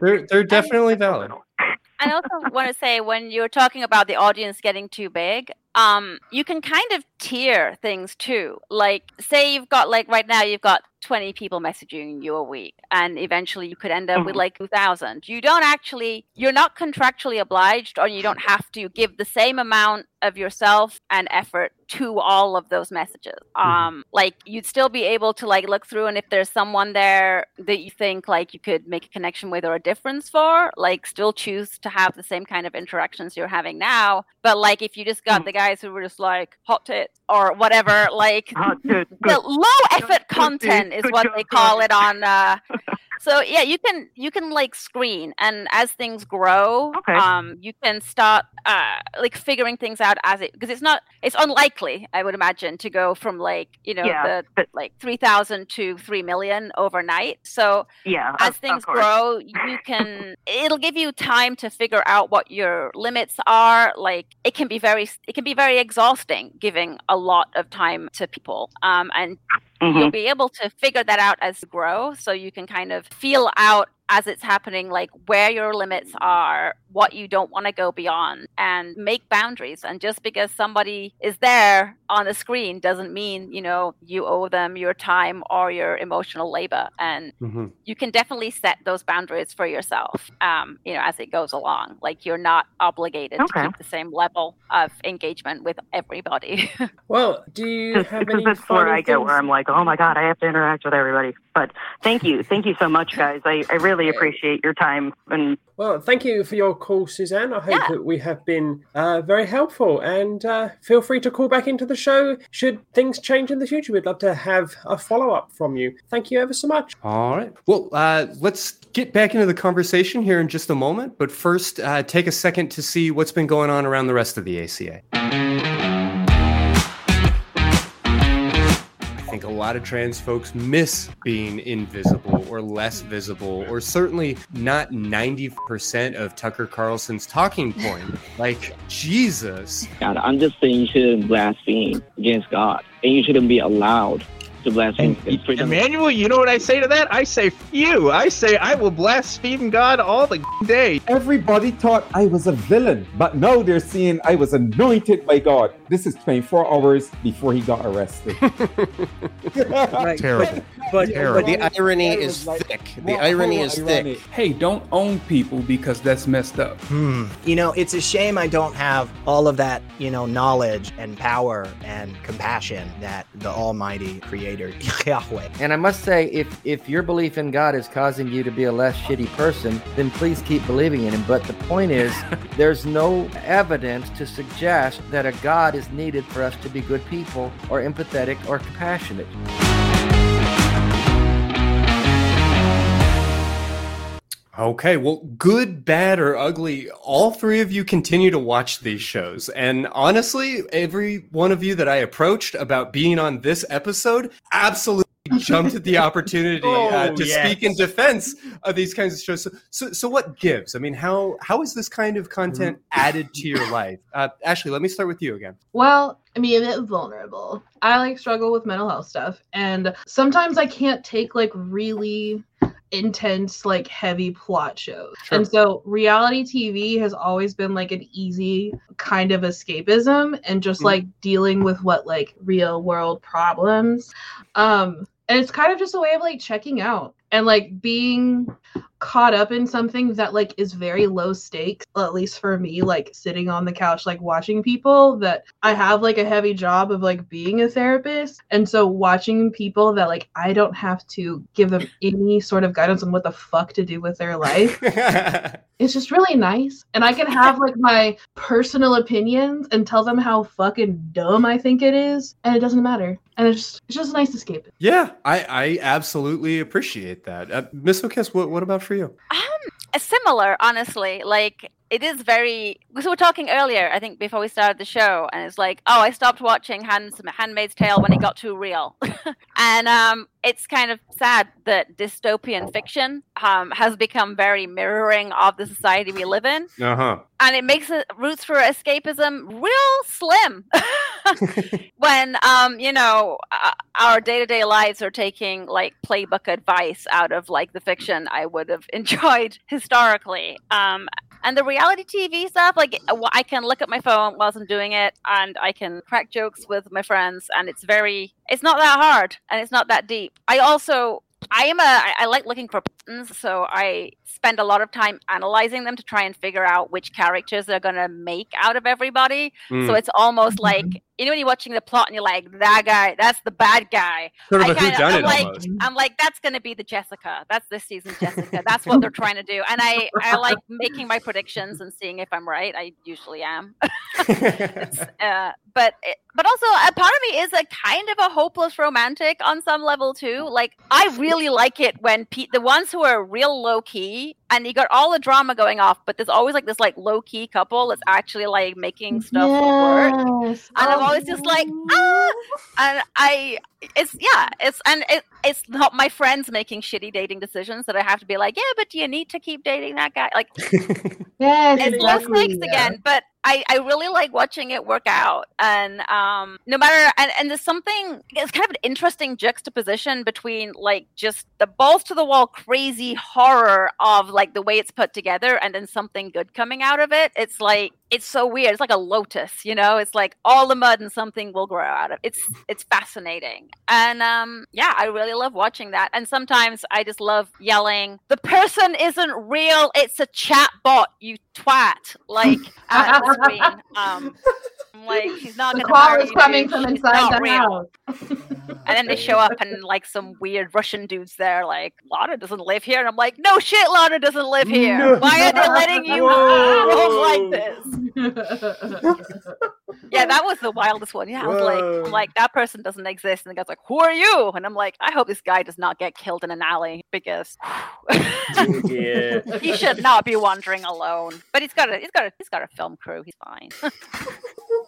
They're, they're definitely valid. I also want to say when you're talking about the audience getting too big, um, you can kind of tier things too. Like, say you've got like right now you've got 20 people messaging you a week, and eventually you could end up with Mhm. like 2,000. You don't actually, you're not contractually obliged, or you don't have to give the same amount of yourself and effort to all of those messages. Um, like you'd still be able to like look through, and if there's someone there that you think like you could make a connection with or a difference for, like still choose to have the same kind of interactions you're having now. But like if you just got Mm. the guys who were just like hot tits or whatever, like the low effort content is what they call it on uh so yeah you can you can like screen and as things grow Okay. um you can start uh like figuring things out as it because it's not it's unlikely i would imagine to go from like you know Yeah, the but- like 3000 to 3 million overnight so Yeah, as of- of things course. grow you can it'll give you time to figure out what your limits are like it can be very it can be very exhausting giving a lot of time to people um and Mhm. you'll be able to figure that out as you grow so you can kind of feel out as it's happening, like where your limits are, what you don't want to go beyond, and make boundaries. And just because somebody is there on the screen doesn't mean, you know, you owe them your time or your emotional labor. And Mm-hmm. you can definitely set those boundaries for yourself, um, you know, as it goes along. Like you're not obligated Okay. to keep the same level of engagement with everybody. Well, do you This, have any this is where I go, things? where I'm like, oh my god, I have to interact with everybody. But thank you, thank you so much, guys. I, I really appreciate your time and Well, thank you for your call, Suzanne. I hope Yeah. that we have been uh, very helpful. And uh, feel free to call back into the show should things change in the future. We'd love to have a follow up from you. Thank you ever so much. All right. Well, uh, let's get back into the conversation here in just a moment. But first, uh, take a second to see what's been going on around the rest of the ACA. Lot of trans folks miss being invisible or less visible, or certainly not 90% of Tucker Carlson's talking point. Like, Jesus. God, I'm just saying you shouldn't blaspheme against God, and you shouldn't be allowed to blaspheme against freedom. Emmanuel, you know what I say to that? I say, you. I say, I will blaspheme God all the day. Everybody thought I was a villain, but now they're saying I was anointed by God. This is 24 hours before he got arrested. Terrible. But, Terrible. but the irony is like- thick. The irony is ironic. thick. Hey, don't own people because that's messed up. Hmm. You know, it's a shame I don't have all of that, you know, knowledge and power and compassion that the Almighty Creator, Yahweh. And I must say, if if your belief in God is causing you to be a less shitty person, then please keep believing in Him. But the point is, there's no evidence to suggest that a God is needed for us to be good people or empathetic or compassionate. Okay, well, good, bad, or ugly, all three of you continue to watch these shows. And honestly, every one of you that I approached about being on this episode absolutely jumped at the opportunity uh, Oh, to yes. speak in defense of these kinds of shows. So, so, so what gives? I mean, how how is this kind of content added to your life? Uh, Ashley, let me start with you again. Well, I mean, it's vulnerable. I like struggle with mental health stuff, and sometimes I can't take like really intense, like heavy plot shows. Sure. And so reality TV has always been like an easy kind of escapism and just Mhm. like dealing with what like real world problems. Um, and it's kind of just a way of like checking out and like being caught up in something that like is very low stakes at least for me like sitting on the couch like watching people that i have like a heavy job of like being a therapist. And so watching people that like i don't have to give them any sort of guidance on what the fuck to do with their life it's just really nice and i can have like my personal opinions and tell them how fucking dumb i think it is and it doesn't matter and it's just it's just a nice escape Yeah, I, I absolutely appreciate that. Uh, Miss O'Kiss, what, what about for you? Um, similar, honestly. Like it is very. We were talking earlier, I think, before we started the show, and it's like, oh, I stopped watching Hand, *Handmaid's Tale* when it got too real, and um, it's kind of sad that dystopian fiction um, has become very mirroring of the society we live in, Uh huh. and it makes it roots for escapism real slim. when um, you know, uh, our day-to-day lives are taking like playbook advice out of like the fiction I would have enjoyed historically. And the reality TV stuff, like uh, I can look at my phone whilst I'm doing it, and I can crack jokes with my friends, and it's very, it's not that hard, and it's not that deep. I also, I am a, I, I like looking for patterns, so I spend a lot of time analyzing them to try and figure out which characters they're gonna make out of everybody. So Mm. it's almost like you know when you're watching the plot and you're like, that guy, that's the bad guy. Sort of I kinda- I'm like, almost. I'm like, that's gonna be the Jessica. That's this season's Jessica. That's what they're trying to do. And I, I like making my predictions and seeing if I'm right. I usually am. Uh, but it, but also a part of me is a kind of a hopeless romantic on some level too. Like I really like it when pe- the ones who are real low key and you got all the drama going off, but there's always like this like low key couple that's actually like making stuff work. And I'm always just like, ah, and I, it's yeah, it's and it, it's not my friends making shitty dating decisions that I have to be like, yeah, but do you need to keep dating that guy? Like, yes it's low stakes again, but I, I really like watching it work out. And um, no matter, and, and there's something, it's kind of an interesting juxtaposition between like just the balls to the wall crazy horror of like the way it's put together and then something good coming out of it. It's like, it's so weird. It's like a lotus, you know. It's like all the mud and something will grow out of. It. It's it's fascinating, and um, yeah, I really love watching that. And sometimes I just love yelling, "The person isn't real. It's a chat bot. You twat!" Like at the screen. Um, I'm like she's not The going to call is coming dude. from She's inside the real. house. And then they show up and like some weird Russian dudes there, like Lana doesn't live here, and I'm like, no shit, Lana doesn't live here. No. Why are they letting you roam like this? Yeah, that was the wildest one. Yeah, I was like, I'm like that person doesn't exist, and the guy's like, who are you? And I'm like, I hope this guy does not get killed in an alley because yeah. he should not be wandering alone. But he's got a he's got a he's got a film crew. He's fine.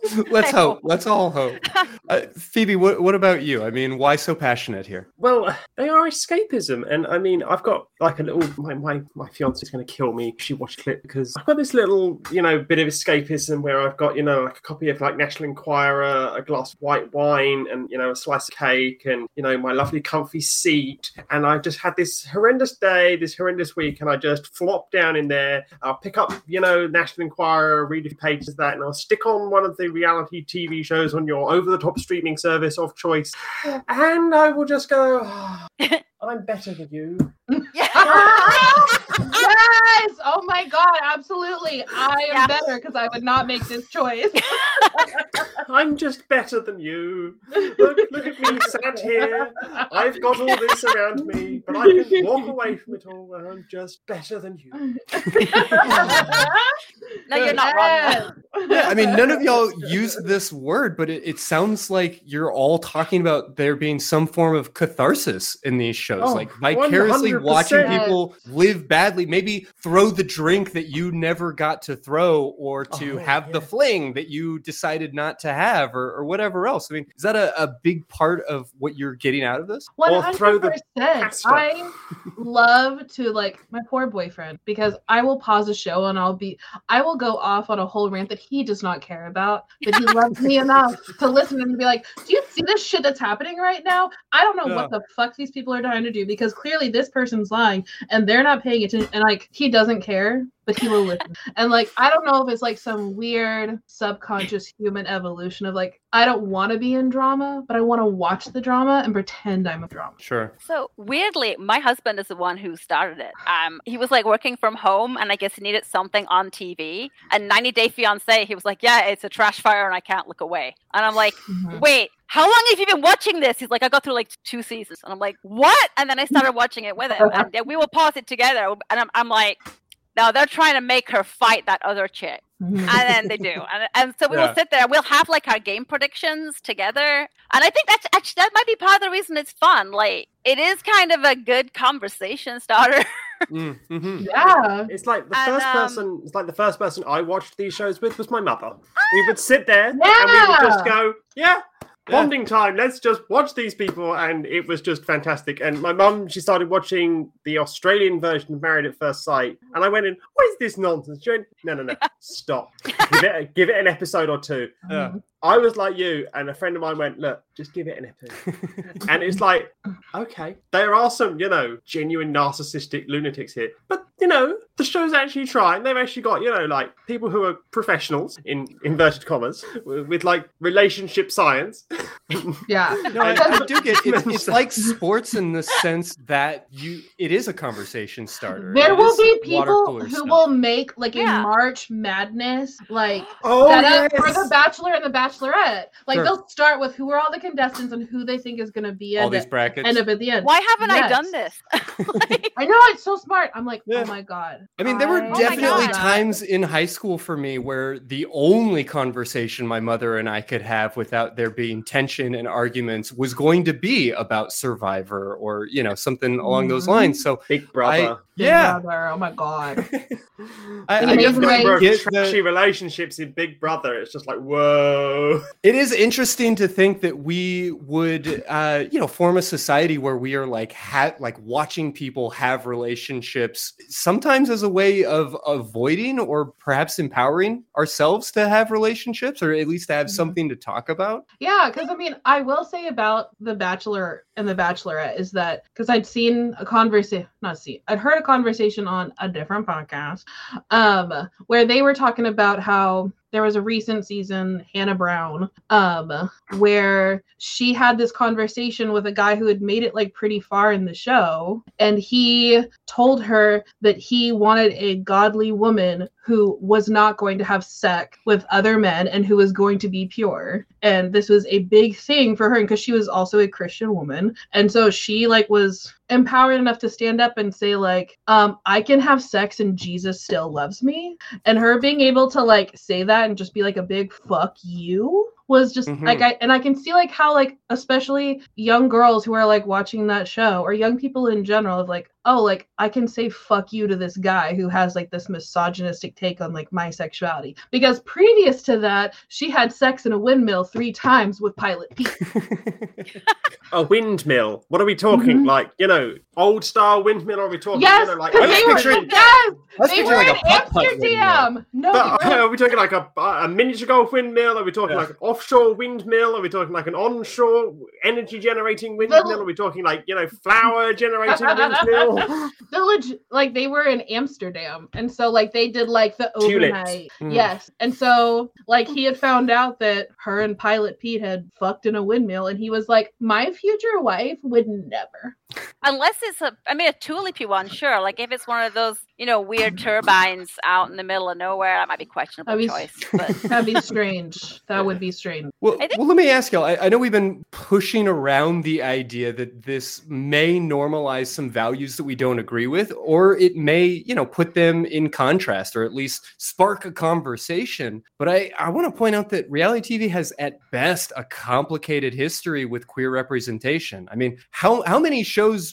Let's hope. Let's all hope. Uh, Phoebe, what, what about you? I mean, why so passionate here? Well, they are escapism, and I mean, I've got like a little. My my my fiance's going to kill me if she watches clip because I've got this little, you know, bit of escapism where I've got, you know, like a copy of like National Enquirer, a glass of white wine, and you know, a slice of cake, and you know, my lovely comfy seat, and I just had this horrendous day, this horrendous week, and I just flop down in there. I'll pick up, you know, National Enquirer, read a few pages of that, and I'll stick on one of the reality TV shows on your over-the-top streaming service of choice, and I will just go. Ah. "Ah, I'm better than you. yes! Oh my god, absolutely. I am better because I would not make this choice. I'm just better than you. Look, look at me sat here. I've got all this around me, but I can walk away from it all and I'm just better than you. no, you're not wrong. Yeah, I mean, none of y'all use this word, but it, it sounds like you're all talking about there being some form of catharsis in these shows, Oh, like vicariously 100%. watching people live badly, maybe throw the drink that you never got to throw, or to Oh, have the fling that you decided not to have, or, or whatever else. I mean, is that a, a big part of what you're getting out of this? One hundred percent. I love to like my poor boyfriend because I will pause a show and I'll be I will go off on a whole rant that he does not care about, but he loves me enough to listen and be like, "Do you see this shit that's happening right now? I don't know what the fuck these people are trying to do because clearly this person's lying and they're not paying attention." And like he doesn't care, but he will listen. and like I don't know if it's like some weird subconscious human evolution of like I don't want to be in drama, but I want to watch the drama and pretend I'm a drama. Sure. So weirdly, my husband is the one who started it. Um, he was like working from home, and I guess he needed something on TV. And 90 Day Fiance, he was like, "Yeah, it's a trash fire, and I can't look away." And I'm like, "Wait, how long have you been watching this?" He's like, "I got through like two seasons." And I'm like, "What?" And then I started watching it with him, and then we will pause it together. And I'm, I'm like, "No, they're trying to make her fight that other chick." Mm-hmm. and then they do and, and so we Yeah. will sit there and we'll have like our game predictions together and i think that's actually that might be part of the reason it's fun like it is kind of a good conversation starter mm-hmm. Yeah. It's like the And, first um, person it's like the first person I watched these shows with was my mother. We ah! would sit there yeah. and we would just go, Yeah, bonding time, let's just watch these people and it was just fantastic. And my mum, she started watching the Australian version of Married at First Sight. And I went in, What is this nonsense? She went, No, no, no, stop. give it give it an episode or two. Yeah. I was like you, and a friend of mine went, Look, just give it an episode. and it's like, okay, there are some, you know, genuine narcissistic lunatics here. But, you know, the show's actually trying. They've actually got, you know, like people who are professionals, in inverted commas, with, with like relationship science. Yeah. No, I, I do get it's, it's like sports in the sense that you it is a conversation starter. There It will be people who stuff. will make like a March Madness like Oh, setup for the Bachelor and the Bachelorette. Like Sure. they'll start with who are all the contestants and who they think is going to be All at these the- brackets. End up at the end. why haven't i done this I know it's so smart. I'm like, oh my god. I mean, there were I- definitely God. times in high school for me where the only conversation my mother and I could have without there being tension and arguments was going to be about Survivor or you know something along those lines. So Big Brother. Big yeah, Brother, Oh my god. I, In I his definitely way- number of get trashy the, relationships in Big Brother. It's just like, whoa. It is interesting to think that we would, uh, you know, form a society where we are like, ha- like watching people have relationships, sometimes as a way of avoiding or perhaps empowering ourselves to have relationships, or at least to have something to talk about. Yeah, because I mean, I will say about The Bachelor and The Bachelorette is that because I'd seen a conversation, not see, I'd heard a conversation on a different podcast, um, where they were talking about how there was a recent season, Hannah Brown, um, where she had this conversation with a guy who had made it like pretty far in the show, and he told her that he wanted a godly woman who was not going to have sex with other men and who was going to be pure. And this was a big thing for her because she was also a Christian woman. And so she like was empowered enough to stand up and say like um I can have sex and Jesus still loves me. And her being able to like say that and just be like a big fuck you was just Mhm. like I and I can see like how like especially young girls who are like watching that show or young people in general of like oh like I can say fuck you to this guy who has like this misogynistic take on like my sexuality because previous to that she had sex in a windmill 3 times with Pilot Pete. A windmill. What are we talking? Mhm. Like, you know, old style windmill? Are we talking, yes, you know, like, because they were picturing- yes, they picturing were like in a putt-putt Amsterdam. No, But they were- are we talking like a, a miniature golf windmill? Are we talking like an offshore windmill? Are we talking like an onshore energy generating windmill? Are we talking like, you know, flower generating windmill? village like they were in amsterdam and so like they did like the Tulips. overnight Mm. yes and so like he had found out that her and pilot pete had fucked in a windmill and he was like my future wife would never Unless it's a, I mean, a tulipy one, sure. Like if it's one of those, you know, weird turbines out in the middle of nowhere, that might be questionable that'd be, choice. But that'd be strange that would be strange Well, well, let me ask y'all. I, I know we've been pushing around the idea that this may normalize some values that we don't agree with, or it may, you know, put them in contrast, or at least spark a conversation. But I, I want to point out that reality TV has, at best, a complicated history with queer representation. I mean, how how many shows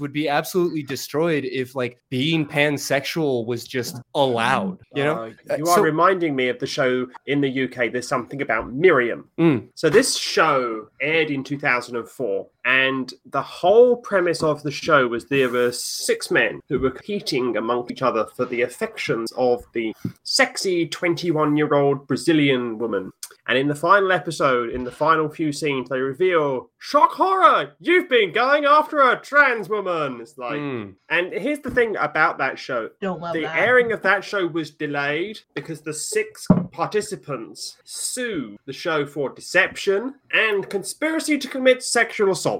would be absolutely destroyed if, like, being pansexual was just allowed? You know, Uh, you Uh, are so- reminding me of the show in the UK. There's something about Miriam. Mm. So this show aired in 2004, and the whole premise of the show was there were six men who were competing among each other for the affections of the sexy 21 year old Brazilian woman. And in the final episode, in the final few scenes, they reveal shock horror. You've been going after a trans woman. It's like, Mm. and here's the thing about that show: Don't love the that. airing of that show was delayed because the six participants sued the show for deception and conspiracy to commit sexual assault.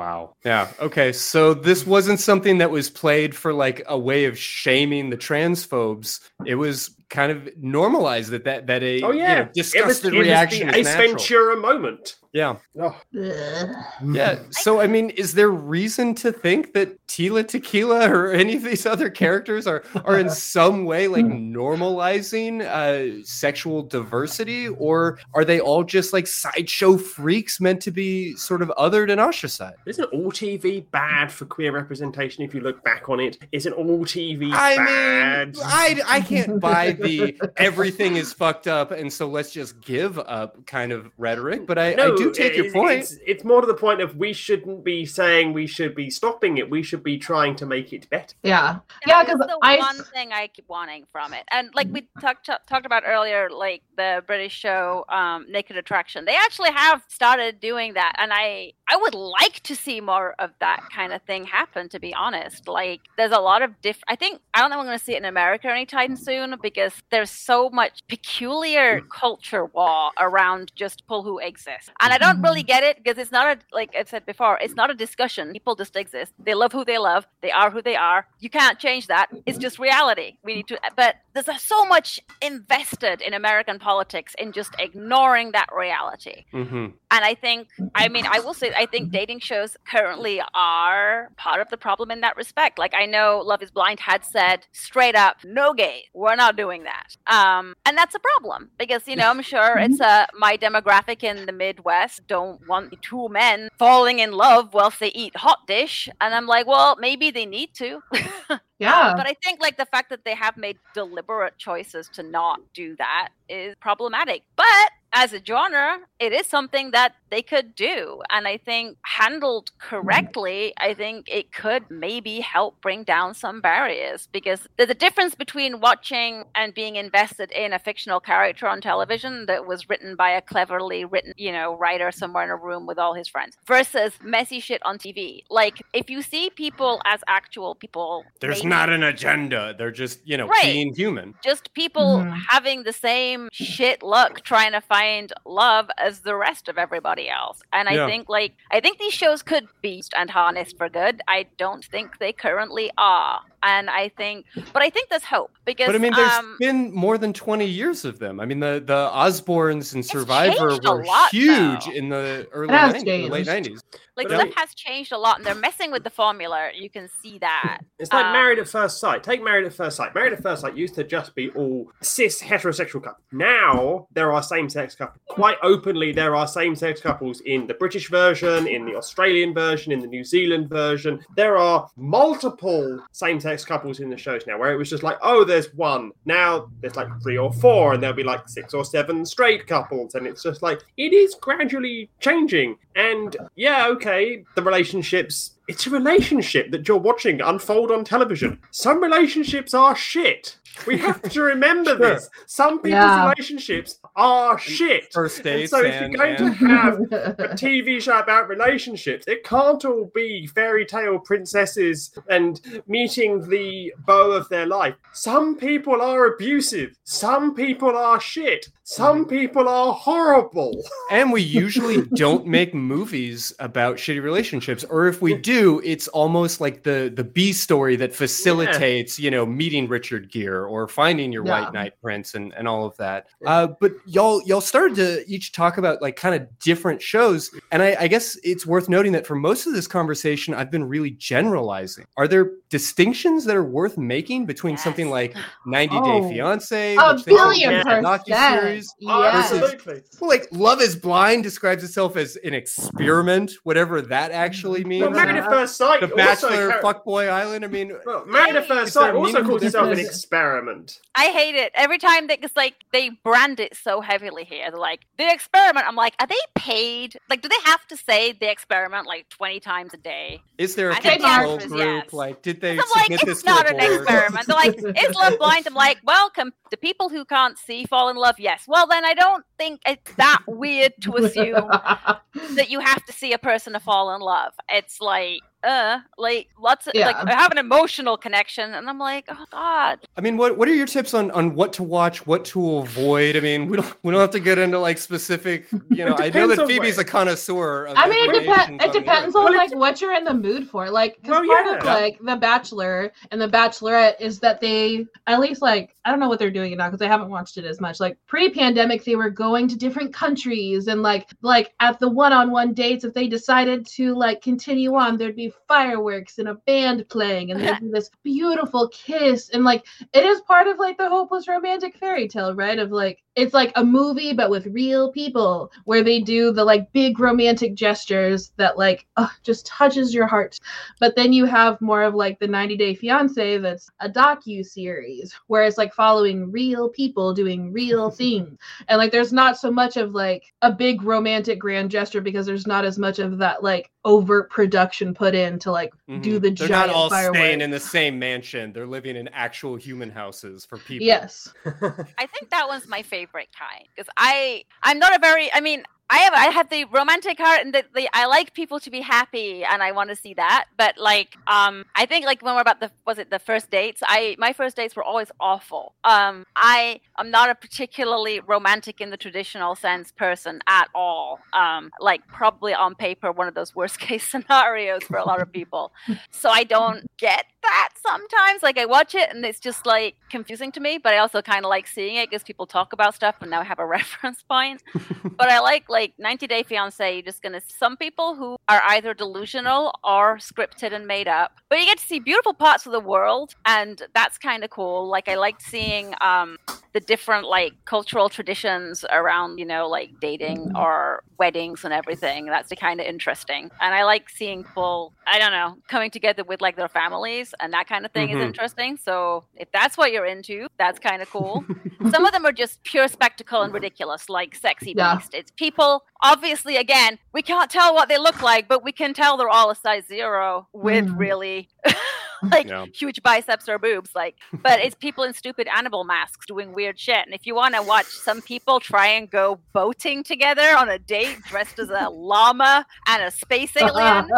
Wow. Yeah. Okay. So this wasn't something that was played for like a way of shaming the transphobes. It was kind of normalized that that that a Oh you yeah, know, it was, disgusted it was reaction the is Ace natural. Ventura moment. Yeah. Oh. Yeah. So I mean, is there reason to think that Tila Tequila or any of these other characters are are in some way like normalizing uh, sexual diversity, or are they all just like sideshow freaks meant to be sort of othered and ostracized? Isn't all TV bad for queer representation if you look back on it? Isn't all TV I bad? mean, I I can't buy the everything is fucked up and so let's just give up kind of rhetoric. But I, I do take your it's- point. It's, it's more to the point of we shouldn't be saying we should be stopping it. We should be trying to make it better. yeah yeah because the i one thing I keep wanting from it. And like we talked talked about earlier, like the British show um, Naked Attraction, they actually have started doing that, and I I would like to see more of that kind of thing happen. To be honest, like there's a lot of diff. I think I don't think we're going to see it in America anytime soon because there's so much peculiar culture war around just people who exist, and I don't really get it because it's not a like I've said before, it's not a discussion. People just exist. They love who they love. They are who they are. You can't change that. It's just reality. We need to, but there's so much invested in American politics in just ignoring that reality. Mm-hmm. And I think, I mean, I will say, I think dating shows currently are part of the problem in that respect. Like, I know Love is Blind had said straight up, no gay, we're not doing that. Um, and that's a problem because, you know, I'm sure it's a, my demographic in the Midwest don't want two men falling in love whilst they eat hot dish. And I'm like, well, maybe they need to. Yeah. but I think like the fact that they have made deliberate choices to not do that is problematic. But as a genre, it is something that they could do. And I think handled correctly, I think it could maybe help bring down some barriers because there's a difference between watching and being invested in a fictional character on television that was written by a cleverly written, you know, writer somewhere in a room with all his friends versus messy shit on TV. Like if you see people as actual people, There's maybe- not an agenda. They're just, you know, Right. being human. just people Mhm. having the same shit luck trying to find love as the rest of everybody else. And I Yeah. think like I think these shows could be used and harnessed for good. I don't think they currently are. And I think but I think there's hope because But I mean, there's um been more than 20 years of them. I mean, the, the Osbournes and Survivor were lot, huge though. in the early 90s, the late 90s. like But I stuff mean- has changed a lot and they're messing with the formula. You can see that. It's like Um, Married at First Sight. Take Married at First Sight. Married at First Sight used to just be all cis heterosexual couples. Now there are same sex couples. Quite openly, there are same sex couples in the British version, in the Australian version, in the New Zealand version. There are multiple same sex couples in the shows now where it was just like, oh, there's one. Now there's like three or four, and there'll be like six or seven straight couples. And it's just like, it is gradually changing. And yeah, okay, the relationships it's a relationship that you're watching unfold on television. Some relationships are shit. We have to remember Sure. this. Some people's Yeah. relationships are mm, shit. First And dates so if you're going and- to have a TV show about relationships, it can't all be fairy tale princesses and meeting the beau of their life. Some people are abusive. Some people are shit. Some people are horrible. And we usually don't make movies about shitty relationships, or if we do, it's almost like the the B story that facilitates, you know, meeting Richard Gere or finding your Yeah. white knight prince and and all of that. Uh, but y'all y'all started to each talk about like kind of different shows, and I, I guess it's worth noting that for most of this conversation, I've been really generalizing. Are there distinctions that are worth making between something like 90 Day Oh. Fiance, A which they call billion percent. docuseries, Yes. Absolutely. well, like Love is Blind describes itself as an experiment, whatever that actually mm-hmm. means. Well, Married at uh, First Sight, the also Bachelor, car- Fuckboy Island. I mean, Well, Married at First Is Sight also meaningful calls itself an experiment. I hate it every time they it's like they brand it so heavily here. They're like the experiment. I'm like, are they paid? Like, do they have to say the experiment like 20 times a day? is there a I think the control group? yes. Like, did they I'm like, it's not an board? experiment. They're like, is love blind? I'm like, well, com- the people who can't see fall in love. Yes. Well, then I don't think it's that weird to assume that you have to see a person to fall in love. It's like, uh, like lots of like I have an emotional connection, and I'm like, oh god. I mean, what what are your tips on on what to watch, what to avoid? I mean, we don't we don't have to get into like specific. You know, I know that Phoebe's what- a connoisseur. Of I mean, it, information depends. on it depends on like what you're in the mood for. Like, 'cause Well, part of like The Bachelor and The Bachelorette is that they at least like I don't know what they're doing now because I haven't watched it as much. Like pre-pandemic, they were going to different countries and like like at the one-on-one dates, if they decided to like continue on, there'd be fireworks and a band playing and there'd be this beautiful kiss and like it is part of like the hopeless romantic fairy tale, right? Of like it's like a movie but with real people where they do the like big romantic gestures that like ugh, just touches your heart. But then you have more of like the 90 Day Fiance that's a docu series where it's like following real people doing real things. And like there's not so much of like a big romantic grand gesture because there's not as much of that like overt production put in to like do Mhm. the They're giant not all fireworks. staying in the same mansion. They're living in actual human houses for people. Yes. I think that one's my favorite kind because I I'm not a very I mean I have I have the romantic heart and the, the I like people to be happy and I want to see that but like um I think like when we're about the was it the first dates? I my first dates were always awful. Um I am not a particularly romantic in the traditional sense person at all. Um like probably on paper one of those worst case scenarios for a lot of people. So I don't get that sometimes. Like I watch it and it's just like confusing to me, but I also kind of like seeing it because people talk about stuff and now I have a reference point. but I like like 90 Day Fiance. You're just gonna some people who are either delusional or scripted and made up, but you get to see beautiful parts of the world, and that's kind of cool. Like I liked seeing um the different like cultural traditions around you know like dating or weddings and everything that's kind of interesting and i like seeing people i don't know coming together with like their families boys and that kind of thing Mhm. is interesting. So if that's what you're into, that's kind of cool. Some of them are just pure spectacle and ridiculous, like Sexy Yeah. Beast. It's people, obviously, again, we can't tell what they look like, but we can tell they're all a size zero with Mhm. really like Yeah. huge biceps or boobs. Like, but it's people in stupid animal masks doing weird shit. And if you want to watch some people try and go boating together on a date dressed as a llama and a space alien,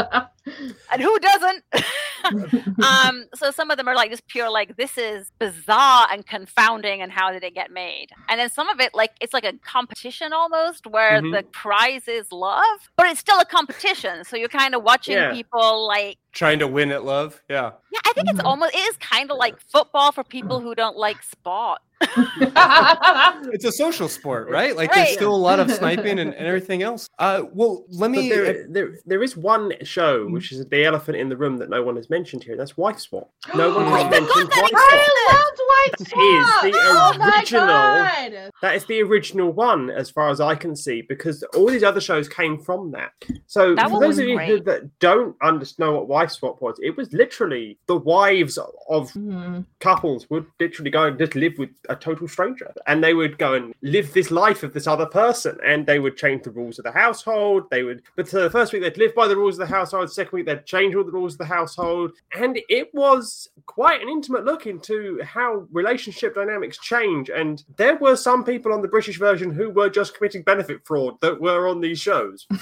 and who doesn't? um, so some of them are like just pure like this is bizarre and confounding, and how did it get made? And then some of it like it's like a competition almost, where Mhm. the prize is love, but it's still a competition. So you're kind of watching Yeah. people like Trying to win at love. Yeah. yeah, I think it's almost it is kind of like football for people who don't like sport. It's a social sport, right? Like Right. there's still a lot of sniping and, and everything else. Uh, well, let me. there, there, there is one show which is the elephant in the room that no one has mentioned here. That's Wife Swap. No one has mentioned Wife Swap. I loved White Is the oh my original. God. That is the original one, as far as I can see, because all these other shows came from that. So, That for those of you who, great. that don't understand what Wife Swap was, it was literally the wives of Mhm. couples would literally go and just live with a total stranger, and they would go and live this life of this other person, and they would change the rules of the household. They would, but the first week they'd live by the rules of the household. Second week they'd change all the rules of the household, and it was quite an intimate look into how relationship dynamics change. And there were some people on the British version who were just committing benefit fraud that were on these shows, and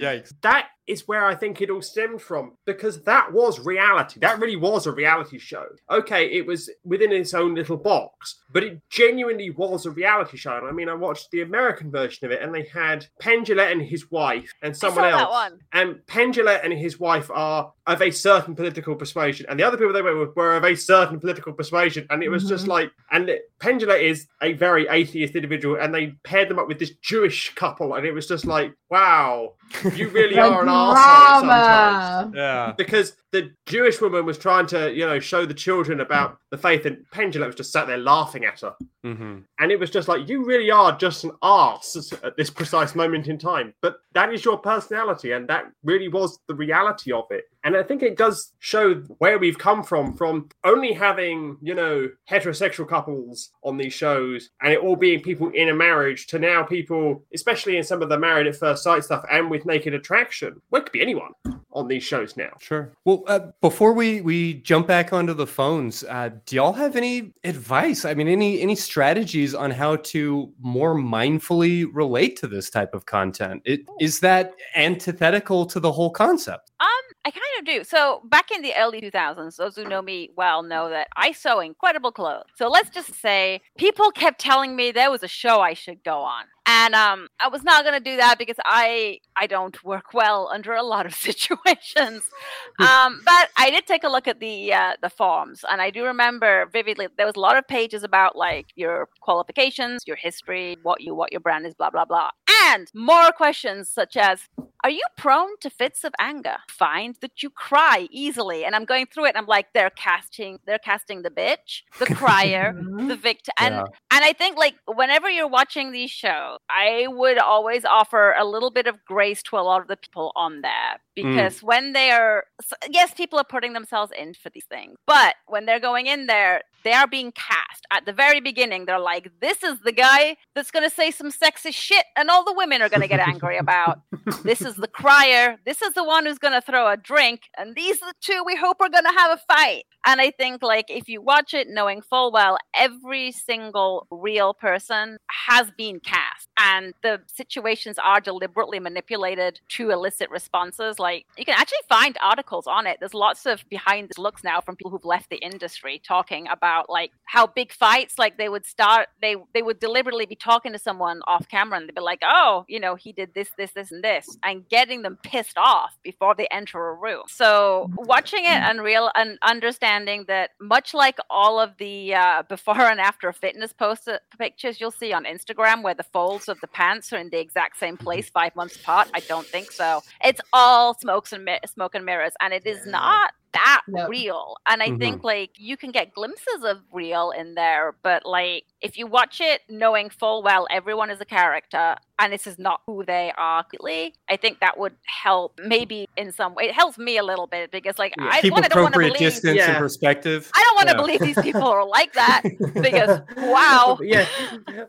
Yikes. that is where I think it all stemmed from because that was reality. That really was a reality show. Okay, it was within its own little box, but it genuinely was a reality show. And I mean, I watched the American version of it, and they had Penn Jillette and his wife and someone saw that else. one. And Penn Jillette and his wife are of a certain political persuasion, and the other people they went with were of a certain political persuasion. And it was just mm-hmm. like, and Penn Jillette is a very atheist individual, and they paired them up with this Jewish couple, and it was just like, wow, you really are an arsehole sometimes. Yeah. Because the Jewish woman was trying to, you know, show the children about the faith, and Penn Jillette was just sat there laughing at her. Mm-hmm. And it was just like, you really are just an ass at this precise moment in time. But that is your personality, and that really was the reality of it. And I think it does show where we've come from, from only having, you know, heterosexual couples on these shows and it all being people in a marriage to now people, especially in some of the married at first sight stuff and with naked attraction. Well, it could be anyone on these shows now. Sure. Well, uh, before we we jump back onto the phones, uh, do y'all have any advice? I mean, any any strategies on how to more mindfully relate to this type of content? It, is that antithetical to the whole concept? Um, I kind of do. So back in the early 2000s, those who know me well know that I sew incredible clothes. So let's just say people kept telling me there was a show I should go on. And um, I was not going to do that because I I don't work well under a lot of situations. um, but I did take a look at the uh, the forums, and I do remember vividly there was a lot of pages about like your qualifications, your history, what you what your brand is, blah blah blah, and more questions such as are you prone to fits of anger? Find that you cry easily. And I'm going through it and I'm like, they're casting, they're casting the bitch, the crier, the victim. And Yeah. and I think like whenever you're watching these shows, I would always offer a little bit of grace to a lot of the people on there. Mm. Because when they are yes, people are putting themselves in for these things. But when they're going in there, they are being cast. At the very beginning, they're like, this is the guy that's gonna say some sexist shit and all the women are gonna get angry about this is the crier. This is the one who's going to throw a drink. And these are the two we hope are going to have a fight. And I think, like, if you watch it knowing full well, every single real person has been cast. And the situations are deliberately manipulated to elicit responses. Like, you can actually find articles on it. There's lots of behind the looks now from people who've left the industry talking about, like, how big fights, like, they would start, they, they would deliberately be talking to someone off camera and they'd be like, oh, you know, he did this, this, this, and this, and getting them pissed off before they enter a room. So watching it and real and understanding that much like all of the uh, before and after fitness post uh, pictures you'll see on Instagram where the folds of the pants are in the exact same mm-hmm. place five months apart, I don't think so. It's all smokes and mi- smoke and mirrors, and it is not that Yep. real. And I think mm-hmm. like you can get glimpses of real in there, but like if you watch it knowing full well everyone is a character and this is not who they are really, I think that would help maybe in some way. It helps me a little bit because like Yeah, I keep wanna- don't want to appropriate believe distance and perspective. I don't want to Yeah. believe these people are like that because wow. yeah,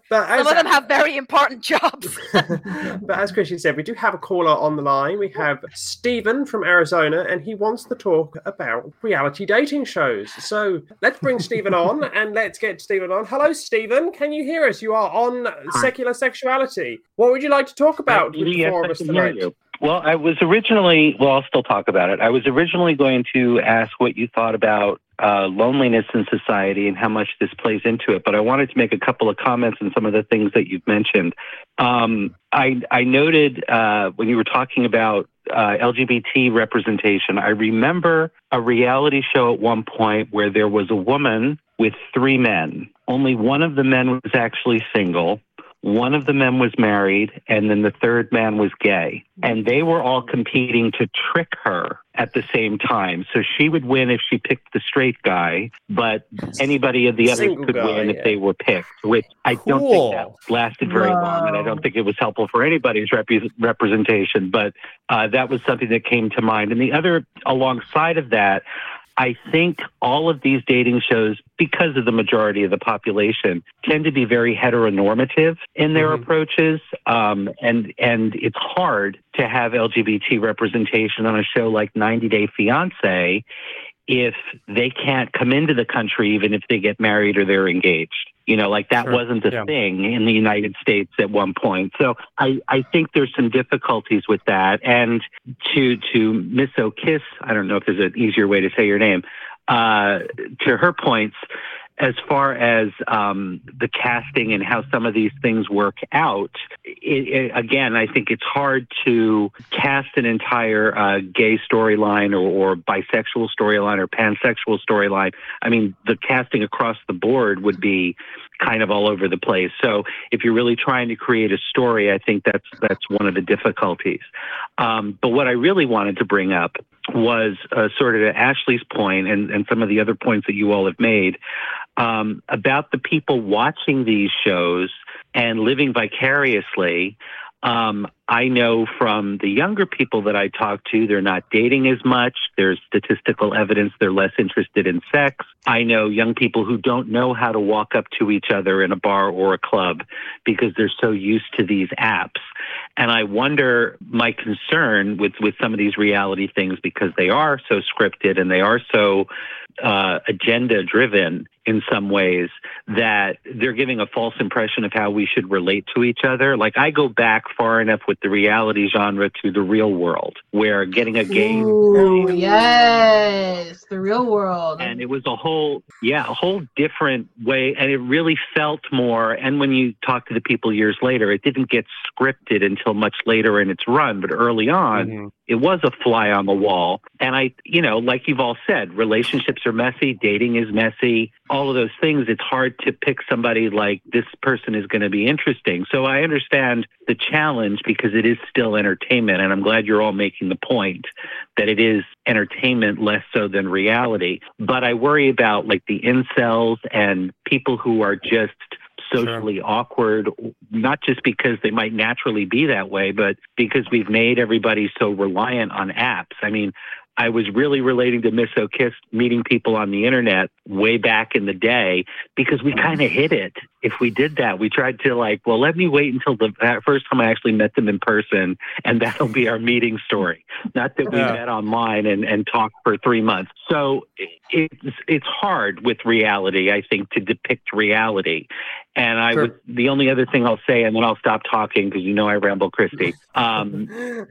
but Some as, of them have very important jobs. but as Christian said, we do have a caller on the line. We have Stephen from Arizona, and he wants to talk about reality dating shows. So let's bring Stephen on, and let's get Stephen on. Hello, Stephen. Can you hear us? You are on secular sexuality. What would you like to talk about with the Yes, four of us tonight? Well, I was originally, well, I'll still talk about it. I was originally going to ask what you thought about uh, loneliness in society and how much this plays into it, but I wanted to make a couple of comments on some of the things that you've mentioned. Um, I, I noted uh, when you were talking about uh, LGBT representation, I remember a reality show at one point where there was a woman with three men. Only one of the men was actually single. One of the men was married, and then the third man was gay. And they were all competing to trick her at the same time. So she would win if she picked the straight guy, but anybody of the others could guy, win yeah. if they were picked, which I don't think that lasted very long. And I don't think it was helpful for anybody's repre- representation, but uh, that was something that came to mind. And the other, alongside of that, I think all of these dating shows, because of the majority of the population, tend to be very heteronormative in their approaches, um, and and it's hard to have LGBT representation on a show like 90 Day Fiance if they can't come into the country, even if they get married or they're engaged. You know, like that Sure. wasn't a Yeah. thing in the United States at one point. So I, I think there's some difficulties with that. And to to Miss O'Kiss, I don't know if there's an easier way to say your name. Uh, to her points, as far as um, the casting and how some of these things work out, it, it, again, I think it's hard to cast an entire uh, gay storyline or, or bisexual storyline or pansexual storyline. I mean, the casting across the board would be kind of all over the place. So if you're really trying to create a story, I think that's that's one of the difficulties. Um, but what I really wanted to bring up was uh, sort of to Ashley's point and, and some of the other points that you all have made um, about the people watching these shows and living vicariously. Um, I know from the younger people that I talk to, they're not dating as much. There's statistical evidence they're less interested in sex. I know young people who don't know how to walk up to each other in a bar or a club because they're so used to these apps. And I wonder my concern with, with some of these reality things because they are so scripted and they are so uh, agenda driven in some ways that they're giving a false impression of how we should relate to each other. Like I go back far enough with the reality genre to the real world where getting a game. Ooh, yes, the real world. and it was a whole yeah a whole different way and it really felt more and when you talk to the people years later it didn't get scripted until much later in its run but early on mm-hmm. It was a fly on the wall. And i you know like you've all said relationships are messy dating is messy all of those things. It's hard to pick somebody like this person is going to be interesting. So i understand the challenge because it is still entertainment and i'm glad you're all making the point that it is entertainment less so than reality. But i worry about like the incels and people who are just socially awkward, not just because they might naturally be that way, but because we've made everybody so reliant on apps. I mean, I was really relating to Miss O'Kiss meeting people on the internet way back in the day because we kind of mm-hmm. hid it. If we did that, we tried to like, well, let me wait until the uh, first time I actually met them in person, and that'll be our meeting story. Not that we Yeah. met online and, and talked for three months. So it's it's hard with reality, I think, to depict reality. And I Sure. would the only other thing I'll say, and then I'll stop talking because you know I ramble, Christy. Um,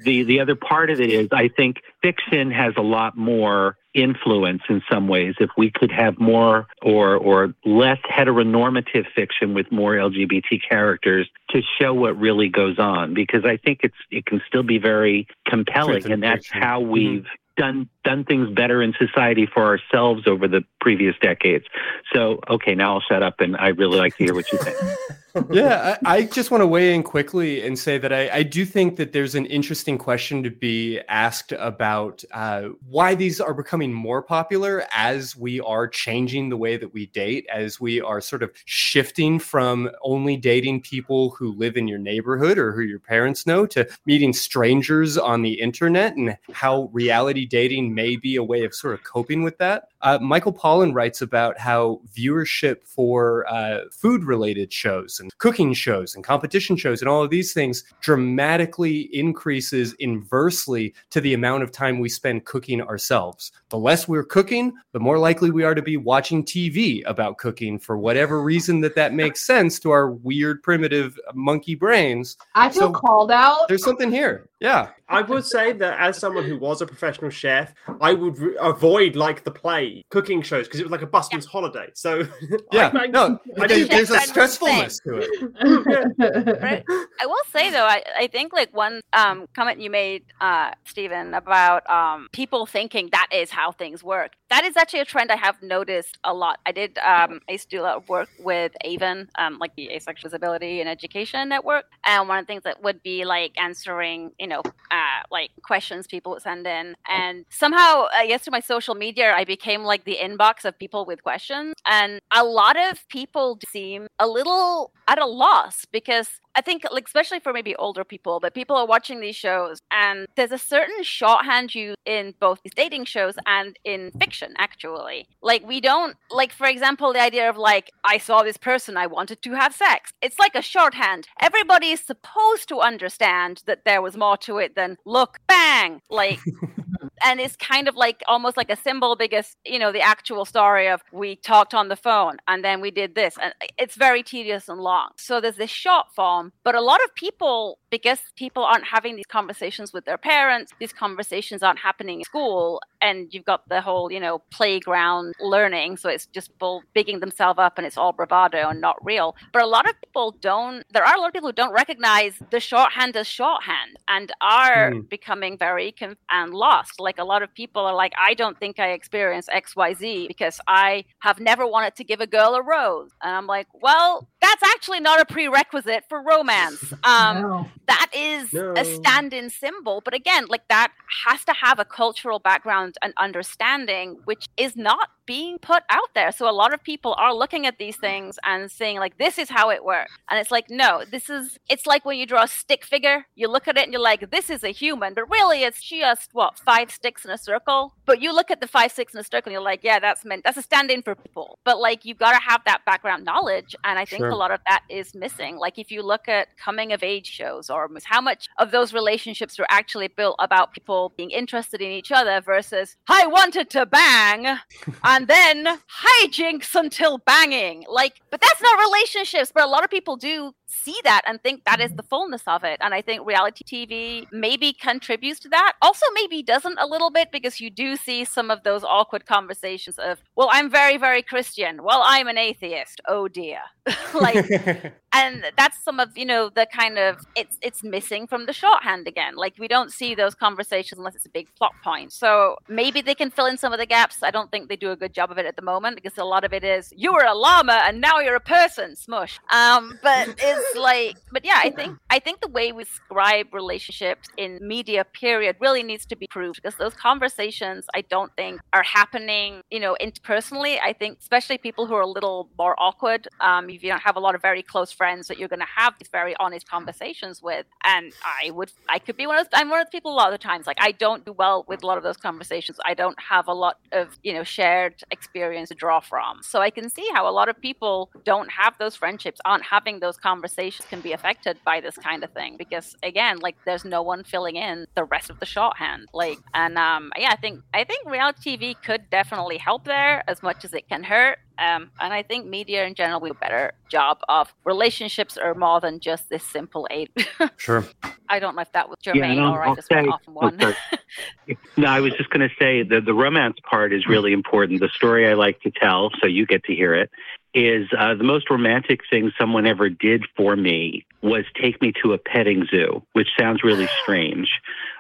the the other part of it is I think fiction has a lot more influence in some ways. If we could have more or or less heteronormative fiction with more LGBT characters to show what really goes on, because I think it's it can still be very compelling, and that's how we've done done things better in society for ourselves over the previous decades. So okay, now I'll shut up, and I really like to hear what you think. yeah, I, I just want to weigh in quickly and say that I, I do think that there's an interesting question to be asked about uh, why these are becoming more popular as we are changing the way that we date, as we are sort of shifting from only dating people who live in your neighborhood or who your parents know to meeting strangers on the internet and how reality dating may be a way of sort of coping with that. Uh, Michael Pollan writes about how viewership for uh, food related shows and cooking shows and competition shows and all of these things dramatically increases inversely to the amount of time we spend cooking ourselves. The less we're cooking, the more likely we are to be watching TV about cooking for whatever reason that that makes sense to our weird, primitive monkey brains. I feel So called out. There's something here. Yeah. I would say that as someone who was a professional chef, I would re- avoid like the play cooking shows because it was like a busman's holiday. So Yeah, I, I, no, I there- do- there's a stressfulness to it. right? I will say though, I, I think like one um, comment you made, uh, Stephen, about um, people thinking that is how things work. That is actually a trend I have noticed a lot. I did. Um, I used to do a lot of work with AVEN, um, like the Asexual Visibility and Education Network, and one of the things that would be like answering, you know, uh, like questions people would send in, and somehow, I guess, through my social media, I became like the inbox of people with questions, and a lot of people seem a little at a loss because I think, like, especially for maybe older people, but people are watching these shows, and there's a certain shorthand used in both these dating shows and in fiction, actually. Like, we don't, like, for example, the idea of, like, I saw this person, I wanted to have sex. It's like a shorthand. Everybody is supposed to understand that there was more to it than, look, bang. Like, and it's kind of like almost like a symbol because you know the actual story of we talked on the phone and then we did this and it's very tedious and long so there's this short form but a lot of people because people aren't having these conversations with their parents these conversations aren't happening in school and you've got the whole you know playground learning so it's just people bigging themselves up and it's all bravado and not real. But a lot of people don't there are a lot of people who don't recognize the shorthand as shorthand and are Hmm. becoming very conf- and lost. Like a lot of people are like i don't think i experience xyz because i have never wanted to give a girl a rose. And i'm like well that's actually not a prerequisite for romance. Um that is No. a stand-in symbol. But again like that has to have a cultural background and understanding which is not being put out there. So a lot of people are looking at these things and saying like this is how it works. And it's like no this is it's like when you draw a stick figure you look at it and you're like this is a human but really it's just what five sticks in a circle? But you look at the five sticks in a circle and you're like yeah that's meant that's a stand-in for people. But like you've got to have that background knowledge and i think Sure. a lot of that is missing. Like if you look at coming of age shows or how much of those relationships are actually built about people being interested in each other versus i wanted to bang and then hijinks until banging. Like but that's not relationships but a lot of people do see that and think that is the fullness of it. And i think reality tv maybe contributes to that. Also maybe doesn't a little bit because you do see some of those awkward conversations of well i'm very very christian. Well i'm an atheist. Oh dear. Like and that's some of you know the kind of it's it's missing from the shorthand again. Like we don't see those conversations unless it's a big plot point. So maybe they can fill in some of the gaps. I don't think they do a good job of it at the moment because a lot of it is you were a llama and now you're a person smush. Um but it's like but yeah i think i think the way we describe relationships in media period really needs to be proved because those conversations i don't think are happening you know interpersonally. I think especially people who are a little more awkward um if you don't have a lot of very close friends that you're going to have these very honest conversations with and i would i could be one of i'm one of the people a lot of the times like i don't do well with a lot of those conversations. I don't have a lot of you know shared experience to draw from. So i can see how a lot of people don't have those friendships aren't having those conversations can be affected by this kind of thing because again like there's no one filling in the rest of the shorthand like and um yeah i think i think reality tv could definitely help there as much as it can hurt um, and I think media in general will do a better job of relationships are more than just this simple aid. Sure. I don't know if that was Yeah, germane and I'll- or I I'll just went say- off on oh, one. sorry. No, I was just going to say that the romance part is really important. The story I like to tell, so you get to hear it, is uh, the most romantic thing someone ever did for me was take me to a petting zoo, which sounds really strange.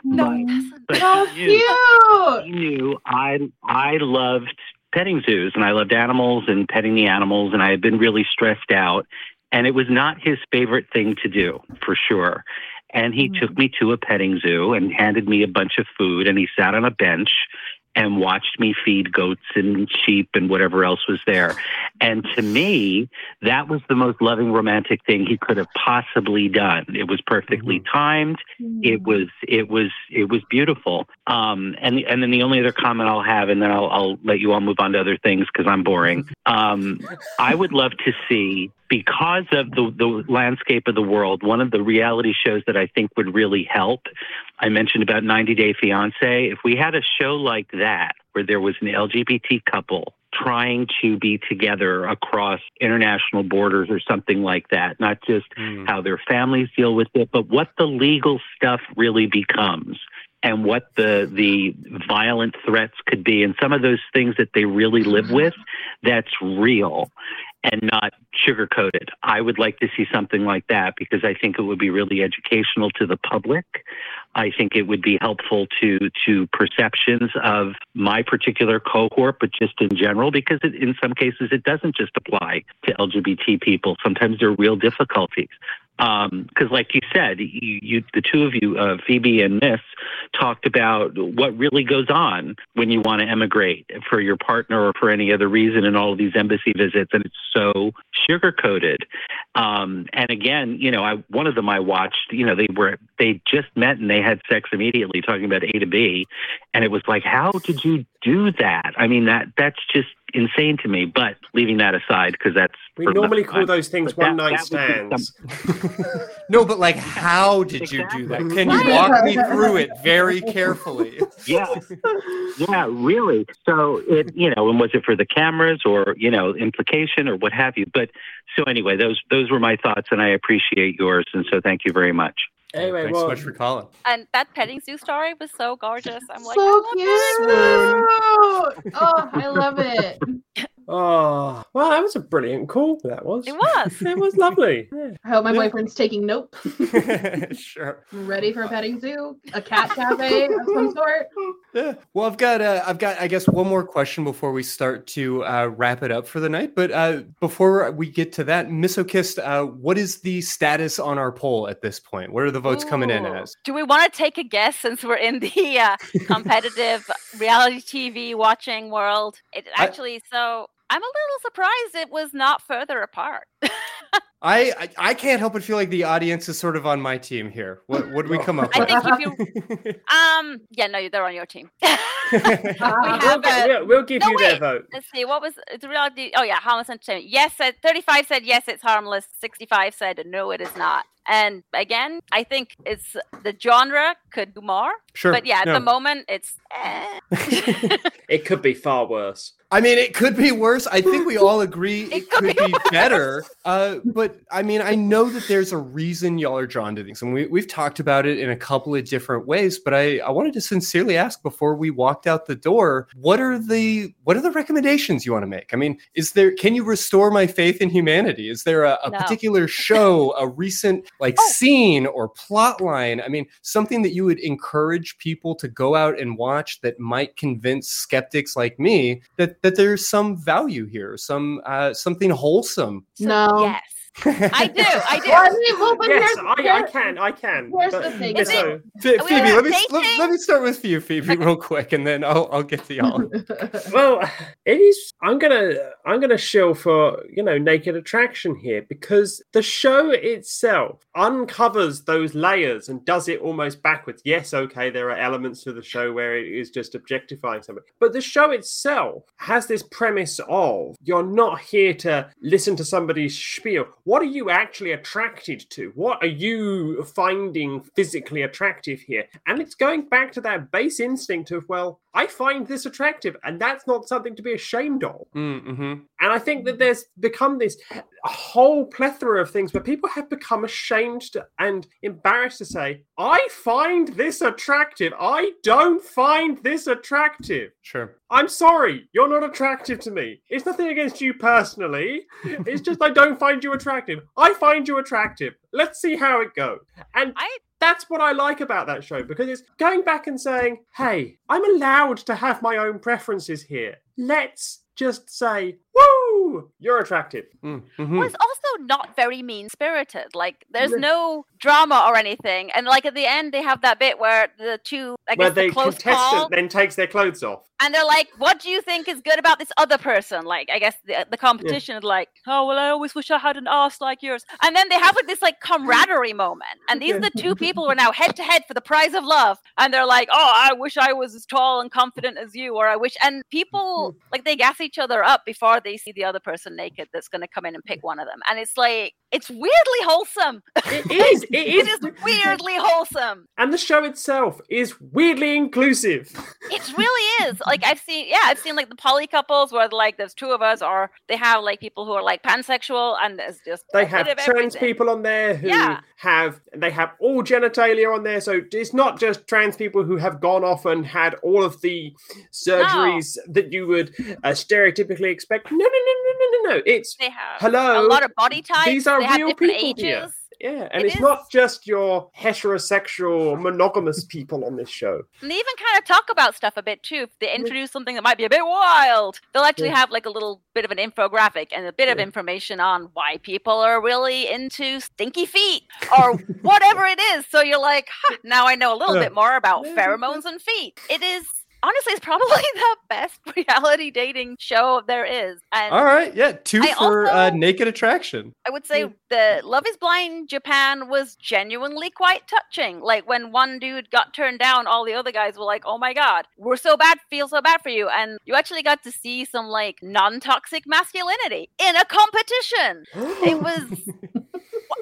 No, But so he knew- cute. he knew I I loved petting zoos and I loved animals and petting the animals and I had been really stressed out And it was not his favorite thing to do, for sure. And he mm. took me to a petting zoo and handed me a bunch of food, and he sat on a bench and watched me feed goats and sheep and whatever else was there. And to me, that was the most loving romantic thing he could have possibly done. It was perfectly timed. It was it was it was beautiful. Um, and and then the only other comment I'll have, and then I'll, I'll let you all move on to other things because I'm boring. Um, I would love to see because of the, the landscape of the world, one of the reality shows that I think would really help. I mentioned about 90 Day Fiance. If we had a show like that, where there was an LGBT couple trying to be together across international borders or something like that, not just hmm. how their families deal with it, but what the legal stuff really becomes and what the the violent threats could be and some of those things that they really live hmm. with that's real and not sugar coated. I would like to see something like that because I think it would be really educational to the public. I think it would be helpful to to perceptions of my particular cohort, but just in general, because it, in some cases it doesn't just apply to LGBT people. Sometimes there are real difficulties. Because, like you said, you, you the two of you, uh, Phoebe and Miss, talked about what really goes on when you want to emigrate for your partner or for any other reason, and all of these embassy visits, and it's so sugar coated. Um, and again, you know, I one of them I watched. You know, they were they just met and they had sex immediately, talking about A to B, and it was like, how did you do that? I mean, that that's just insane to me. But leaving that aside, because that's We normally call time. those things But that- one night that stands. No, but like, how did you do that? Can you walk me through it very carefully? yeah yeah really so it you know and was it for the cameras or you know implication or what have you but so anyway those those were my thoughts and i appreciate yours and so thank you very much Anyway, Thanks well, so much for calling. And that petting zoo story was so gorgeous. I'm like, so I love cute. Oh, I love it. Oh, well, that was a brilliant call. That was. It was. it was lovely. I hope my Yeah. boyfriend's taking notes. sure. Ready for a petting zoo, a cat cafe of some sort. Yeah. Well, I've got, uh, I've got, I guess, one more question before we start to uh, wrap it up for the night. But uh, before we get to that, Miss O'Kist, uh, what is the status on our poll at this point? What are the votes coming in as? Do we want to take a guess since we're in the uh, competitive reality TV watching world? It actually, so I'm a little surprised it was not further apart. I, I, I can't help but feel like the audience is sort of on my team here. What, what do we come up I with? think if you, um, yeah, no, they're on your team. we We'll, have get- a, we'll, we'll give No, you their vote. Let's see. What was it's a reality? Oh yeah, harmless entertainment. Yes, said thirty-five said yes, it's harmless. Sixty-five said no, it is not. And again, I think it's the genre could do more. Sure, But yeah, at no. the moment, it's. eh. It could be far worse. I mean, it could be worse. I think we all agree it, could, be, better. Uh, but I mean, I know that there's a reason y'all are drawn to things, and we, we've talked about it in a couple of different ways. But I, I wanted to sincerely ask before we walked out the door, what are the what are the recommendations you want to make? I mean, is there can you restore my faith in humanity? Is there a, a No. particular show, a recent like scene or plot line? I mean, something that you would encourage people to go out and watch that might convince skeptics like me that that there's some value here, some uh, something wholesome. No. Yes, I do. I do. Well, I mean, well, Yes, here's- I, I can. I can. here's but- the thing. but Is it- so- Ph- Are we Phoebe, let me, let, let me start with you, Phoebe, real quick, and then I'll I'll get to y'all. well, it is. I'm gonna. I'm gonna shill for you know naked attraction here because the show itself uncovers those layers and does it almost backwards. Yes, okay, there are elements to the show where it is just objectifying somebody, but the show itself has this premise of you're not here to listen to somebody's spiel. What are you actually attracted to? What are you finding physically attractive here? And it's going back to that base instinct of well, I find this attractive, and that's not something to be ashamed of. Mm-hmm. And I think that there's become this whole plethora of things where people have become ashamed to, and embarrassed to say, I find this attractive. I don't find this attractive. Sure. I'm sorry, you're not attractive to me. It's nothing against you personally. It's just I don't find you attractive. I find you attractive. Let's see how it goes. And I that's what I like about that show because it's going back and saying, hey, I'm allowed to have my own preferences here. Let's just say, woo, Ooh, you're attractive. Mm-hmm. was also not very mean spirited. Like there's Yeah. no drama or anything. And like at the end they have that bit where the two I Where guess the the close contestant call then takes their clothes off. and they're like, What do you think is good about this other person? Like I guess the the competition is like, Oh well I always wish I had an ass like yours. And then they have like this like camaraderie moment. And these are the two people who are now head to head for the prize of love. And they're like, Oh, I wish I was as tall and confident as you, or I wish and people like they gas each other up before they see the other person naked that's gonna come in and pick one of them. And it's like it's weirdly wholesome. It is. It is. it is weirdly wholesome. And the show itself is weirdly inclusive. It really is. Like I've seen, yeah, I've seen like the poly couples where like there's two of us, or they have like people who are like pansexual, and there's just They have trans everything. people on there who Yeah. have they have all genitalia on there. So it's not just trans people who have gone off and had all of the surgeries that you would uh, stereotypically expect. No, no, no, no, no, no, no. It's They have hello. a lot of body types. These are they real people ages. here. Yeah, and It it's is- not just your heterosexual monogamous people on this show. And they even kind of talk about stuff a bit too. If they introduce something that might be a bit wild, they'll actually Yeah. have like a little bit of an infographic and a bit of information on why people are really into stinky feet or whatever it is. So you're like, huh, now I know a little Yeah. bit more about pheromones and feet. It is honestly, it's probably the best reality dating show there is. And All right, yeah, two I for uh, Naked Attraction. I would say the Love is Blind Japan was genuinely quite touching. Like when one dude got turned down, all the other guys were like, "Oh my god, we're so bad, feel so bad for you." And you actually got to see some like non-toxic masculinity in a competition. it was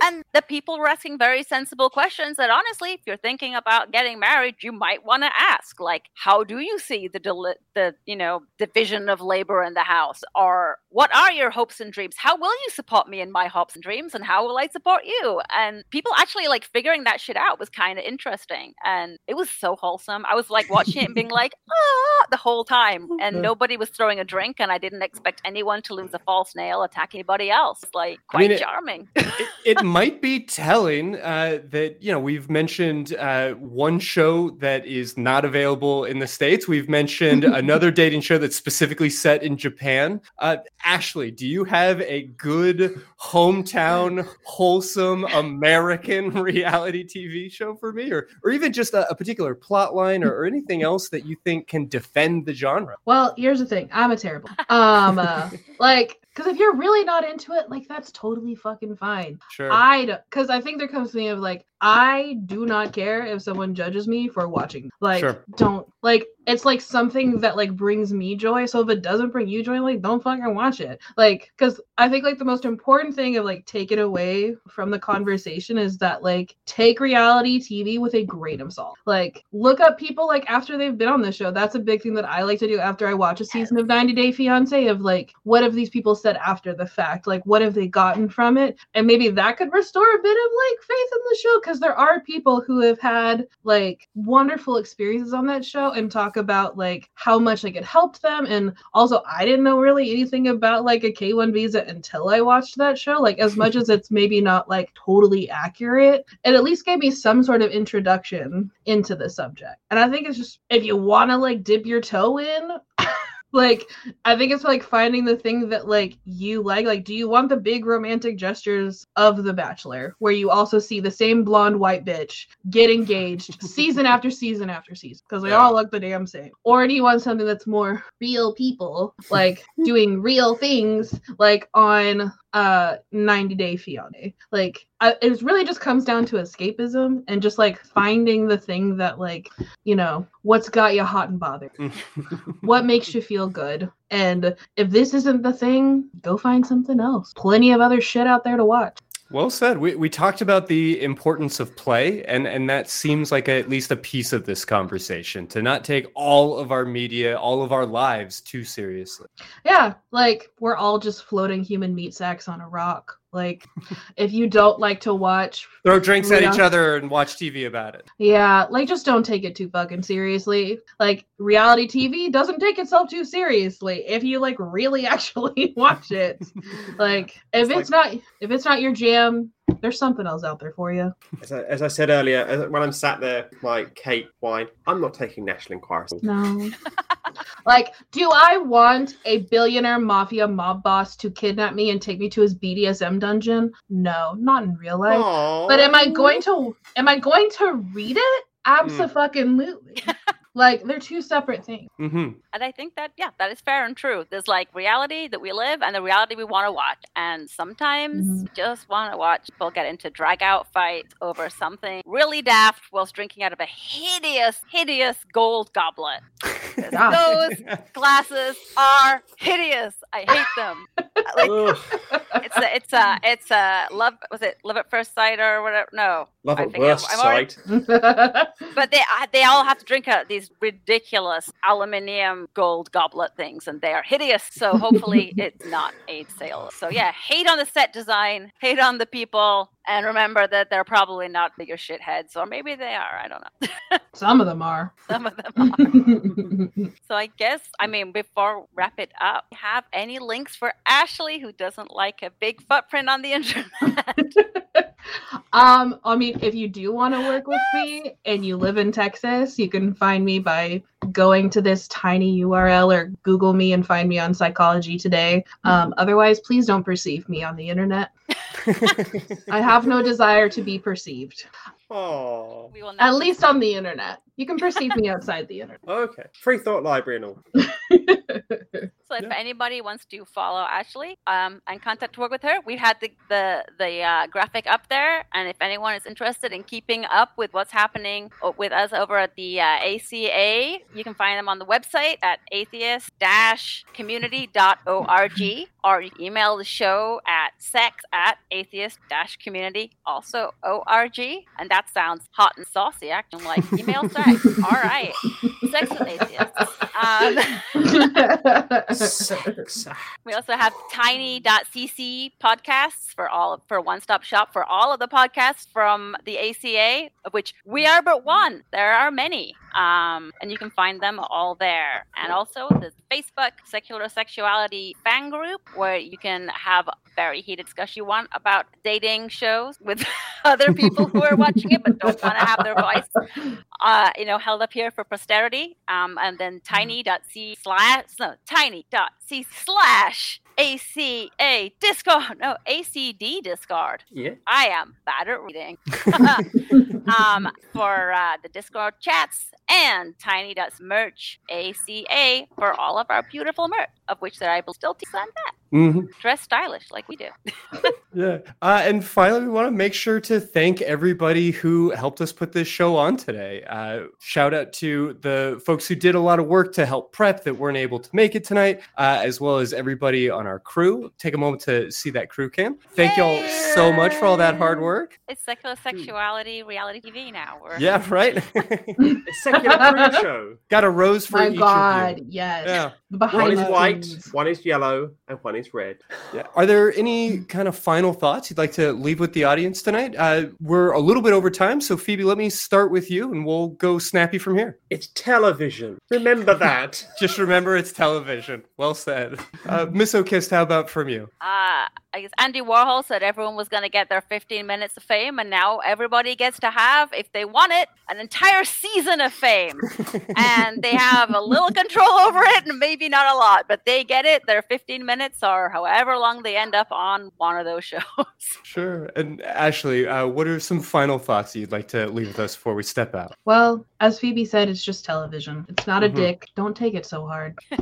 and the people were asking very sensible questions that honestly, if you're thinking about getting married, you might want to ask like, how do you see the deli- the, you know, division of labor in the house or what are your hopes and dreams? How will you support me in my hopes and dreams and how will I support you? And people actually like figuring that shit out was kind of interesting and it was so wholesome. I was like watching it and being like, "Ah," the whole time and nobody was throwing a drink and I didn't expect anyone to lose a false nail attack anybody else. Like I mean, quite it- charming. it might be telling uh, that you know we've mentioned uh, one show that is not available in the states. We've mentioned another dating show that's specifically set in Japan. Uh, Ashley, do you have a good hometown, wholesome American reality TV show for me, or or even just a, a particular plot line or, or anything else that you think can defend the genre? Well, here's the thing. I'm a terrible. Um, uh, like, because if you're really not into it, like that's totally fucking fine. Sure. I don't, because I think there comes to me of like I do not care if someone judges me for watching. Like, Sure. don't like it's like something that like brings me joy. So if it doesn't bring you joy, like don't fucking watch it. Like, because I think like the most important thing of like taking away from the conversation is that like take reality TV with a grain of salt. Like, look up people like after they've been on the show. That's a big thing that I like to do after I watch a season of 90 Day Fiance. Of like, what have these people said after the fact? Like, what have they gotten from it? And maybe that could restore a bit of like faith in the show because there are people who have had like wonderful experiences on that show and talk about like how much like it helped them. And also, I didn't know really anything about like a K 1 visa until I watched that show. Like, as much as it's maybe not like totally accurate, it at least gave me some sort of introduction into the subject. And I think it's just if you want to like dip your toe in, like i think it's like finding the thing that like you like. Like do you want the big romantic gestures of the bachelor where you also see the same blonde white bitch get engaged season after season after season? Because they Yeah. all look the damn same. Or do you want something that's more real people like doing real things like on uh 90 day fiance. Like I, it really just comes down to escapism and just like finding the thing that like you know what's got you hot and bothered what makes you feel good? And if this isn't the thing go find something else. Plenty of other shit out there to watch Well said. We, we talked about the importance of play, and, and that seems like at least a piece of this conversation to not take all of our media, all of our lives too seriously. yeah like we're all just floating human meat sacks on a rock like if you don't like to watch Throw drinks at each other and watch TV about it. Yeah, like just don't take it too fucking seriously. Like reality TV doesn't take itself too seriously if you like really actually watch it. Like if it's not if it's not your jam, there's something else out there for you. As I, as I said earlier, as, when I'm sat there, my Kate wine, I'm not taking National Enquirer. No. like, do I want a billionaire mafia mob boss to kidnap me and take me to his BDSM dungeon? No, not in real life. But am I going to am I going to read it? Hmm. Absolutely. Like they're two separate things. Mm-hmm. And I think that, yeah, that is fair and true. There's like reality that we live and the reality we want to watch. And sometimes Mm-hmm. just want to watch people get into drag out fights over something really daft whilst drinking out of a hideous, hideous gold goblet. Those glasses are hideous. I hate them. Like, it's a, it's a, it's a love. Was it love at first sight or whatever? No, Love I at think I'm- worst I'm already- sight. but they uh, they all have to drink out of these ridiculous aluminium gold goblet things, and they are hideous. So hopefully it's not a sale. So yeah, hate on the set design, hate on the people, and remember that they're probably not bigger shitheads, or maybe they are. I don't know. Some of them are. Some of them are. so I guess I mean before wrap it up, have any links for Ashley who doesn't like a big footprint on the internet? Um, I mean, if you do want to work with me and you live in Texas, you can find me by going to this tiny URL or Google me and find me on Psychology Today. Um, otherwise, please don't perceive me on the internet. I have no desire to be perceived, Oh, we will at least on the internet. You can perceive me outside the internet. okay. Free thought library and all. So if anybody wants to follow Ashley um, and contact work with her, we've had the the, the uh, graphic up there, and if anyone is interested in keeping up with what's happening with us over at the uh, ACA, you can find them on the website at atheist-community.org, or you can email the show at sex at atheist-community also org, and that sounds hot and saucy, acting like email sex. All right, sex with atheists. Um, we also have tiny.cc podcasts for all for one stop shop for all of the podcasts from the ACA, of which we are but one. There are many. Um, and you can find them all there. And also the Facebook Secular Sexuality fan group where you can have very heated discussion you want about dating shows with other people who are watching it but don't want to have their voice uh, you know, held up here for posterity. Um, and then tiny.c slash, no, tiny.c slash ACA Discord. No, ACD discard. Yeah. I am bad at reading. um, for uh, the Discord chats and tiny.merch ACA for all of our beautiful merch, of which there I will still teach on that. Mhm. Dress stylish like we do. Yeah. Uh, and finally, we want to make sure to thank everybody who helped us put this show on today. Uh, shout out to the folks who did a lot of work to help prep that weren't able to make it tonight, uh, as well as everybody on our crew. Take a moment to see that crew cam. Thank y'all so much for all that hard work. It's secular sexuality reality TV now. We're- Yeah, right. It's secular crew show. Got a rose for My each God, of you. yes. Yeah. One Behind is white, scenes. one is yellow, and one is red. Yeah. Are there any kind of final thoughts you'd like to leave with the audience tonight? Uh, we're a little bit over time, so Phoebe, let me start with you, and we'll go snappy from here. It's television. Remember that. Just remember, it's television. Well said, uh, Miss O'Kist. How about from you? uh, I guess Andy Warhol said everyone was going to get their 15 minutes of fame, and now everybody gets to have, if they want it, an entire season of fame. and they have a little control over it, and maybe not a lot, but they get it. Their 15 minutes, or however long they end up on one of those shows. Sure. And Ashley, uh, what are some final thoughts you'd like to leave with us before we step out? Well, as Phoebe said, it's just television. It's not a Mhm. dick. Don't take it so hard.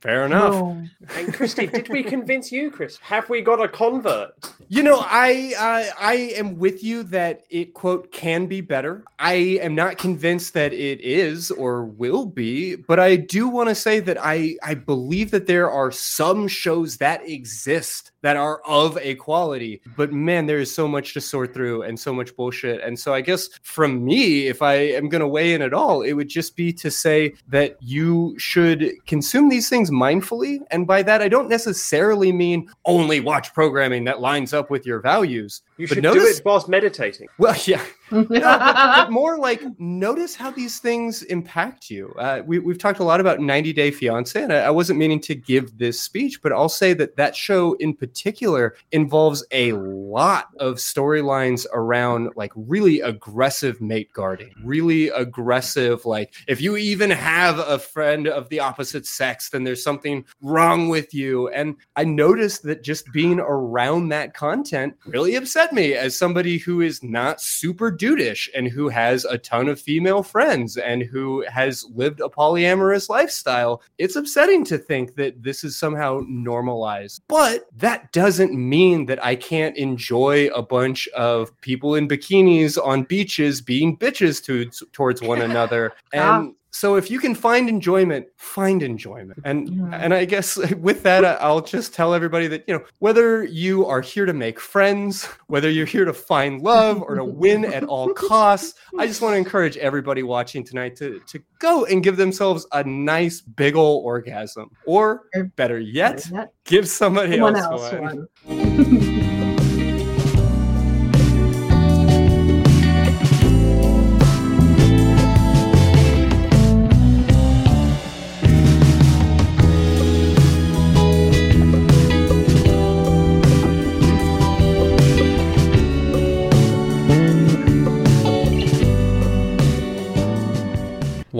Fair enough. No. And Christy, did we convince you, Chris? Have we got a convert? You know, I uh, I am with you that it quote can be better. I am not convinced that it is or will be, but I do want to say that I I believe that there are some shows that exist that are of a quality. But man, there is so much to sort through and so much bullshit. And so I guess from me, if I am going to weigh in at all, it would just be to say that you should consume these things mindfully. And by that, I don't necessarily mean only watch programming that lines up with your values. You But should notice- do it whilst meditating. Well, yeah. No, more like notice how these things impact you. Uh, we, we've talked a lot about 90 Day Fiance, and I, I wasn't meaning to give this speech, but I'll say that that show in particular involves a lot of storylines around like really aggressive mate guarding, really aggressive. Like, if you even have a friend of the opposite sex, then there's something wrong with you. And I noticed that just being around that content really upset me as somebody who is not super dudeish and who has a ton of female friends and who has lived a polyamorous lifestyle. It's upsetting to think that this is somehow normalized. But that doesn't mean that I can't enjoy a bunch of people in bikinis on beaches being bitches to, towards one another. Ah. And so if you can find enjoyment find enjoyment. And and i guess with that i'll just tell everybody that you know whether you are here to make friends whether you're here to find love or to win at all costs i just want to encourage everybody watching tonight to to go and give themselves a nice big ol' orgasm. Or better yet give somebody Someone else, else one.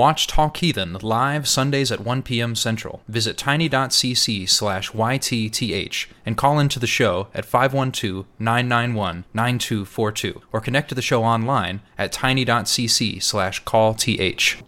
Watch Talk Heathen live Sundays at 1 p.m. Central. Visit tiny.cc slash YTTH and call into the show at 512 991 9242 or connect to the show online at tiny.cc slash callth.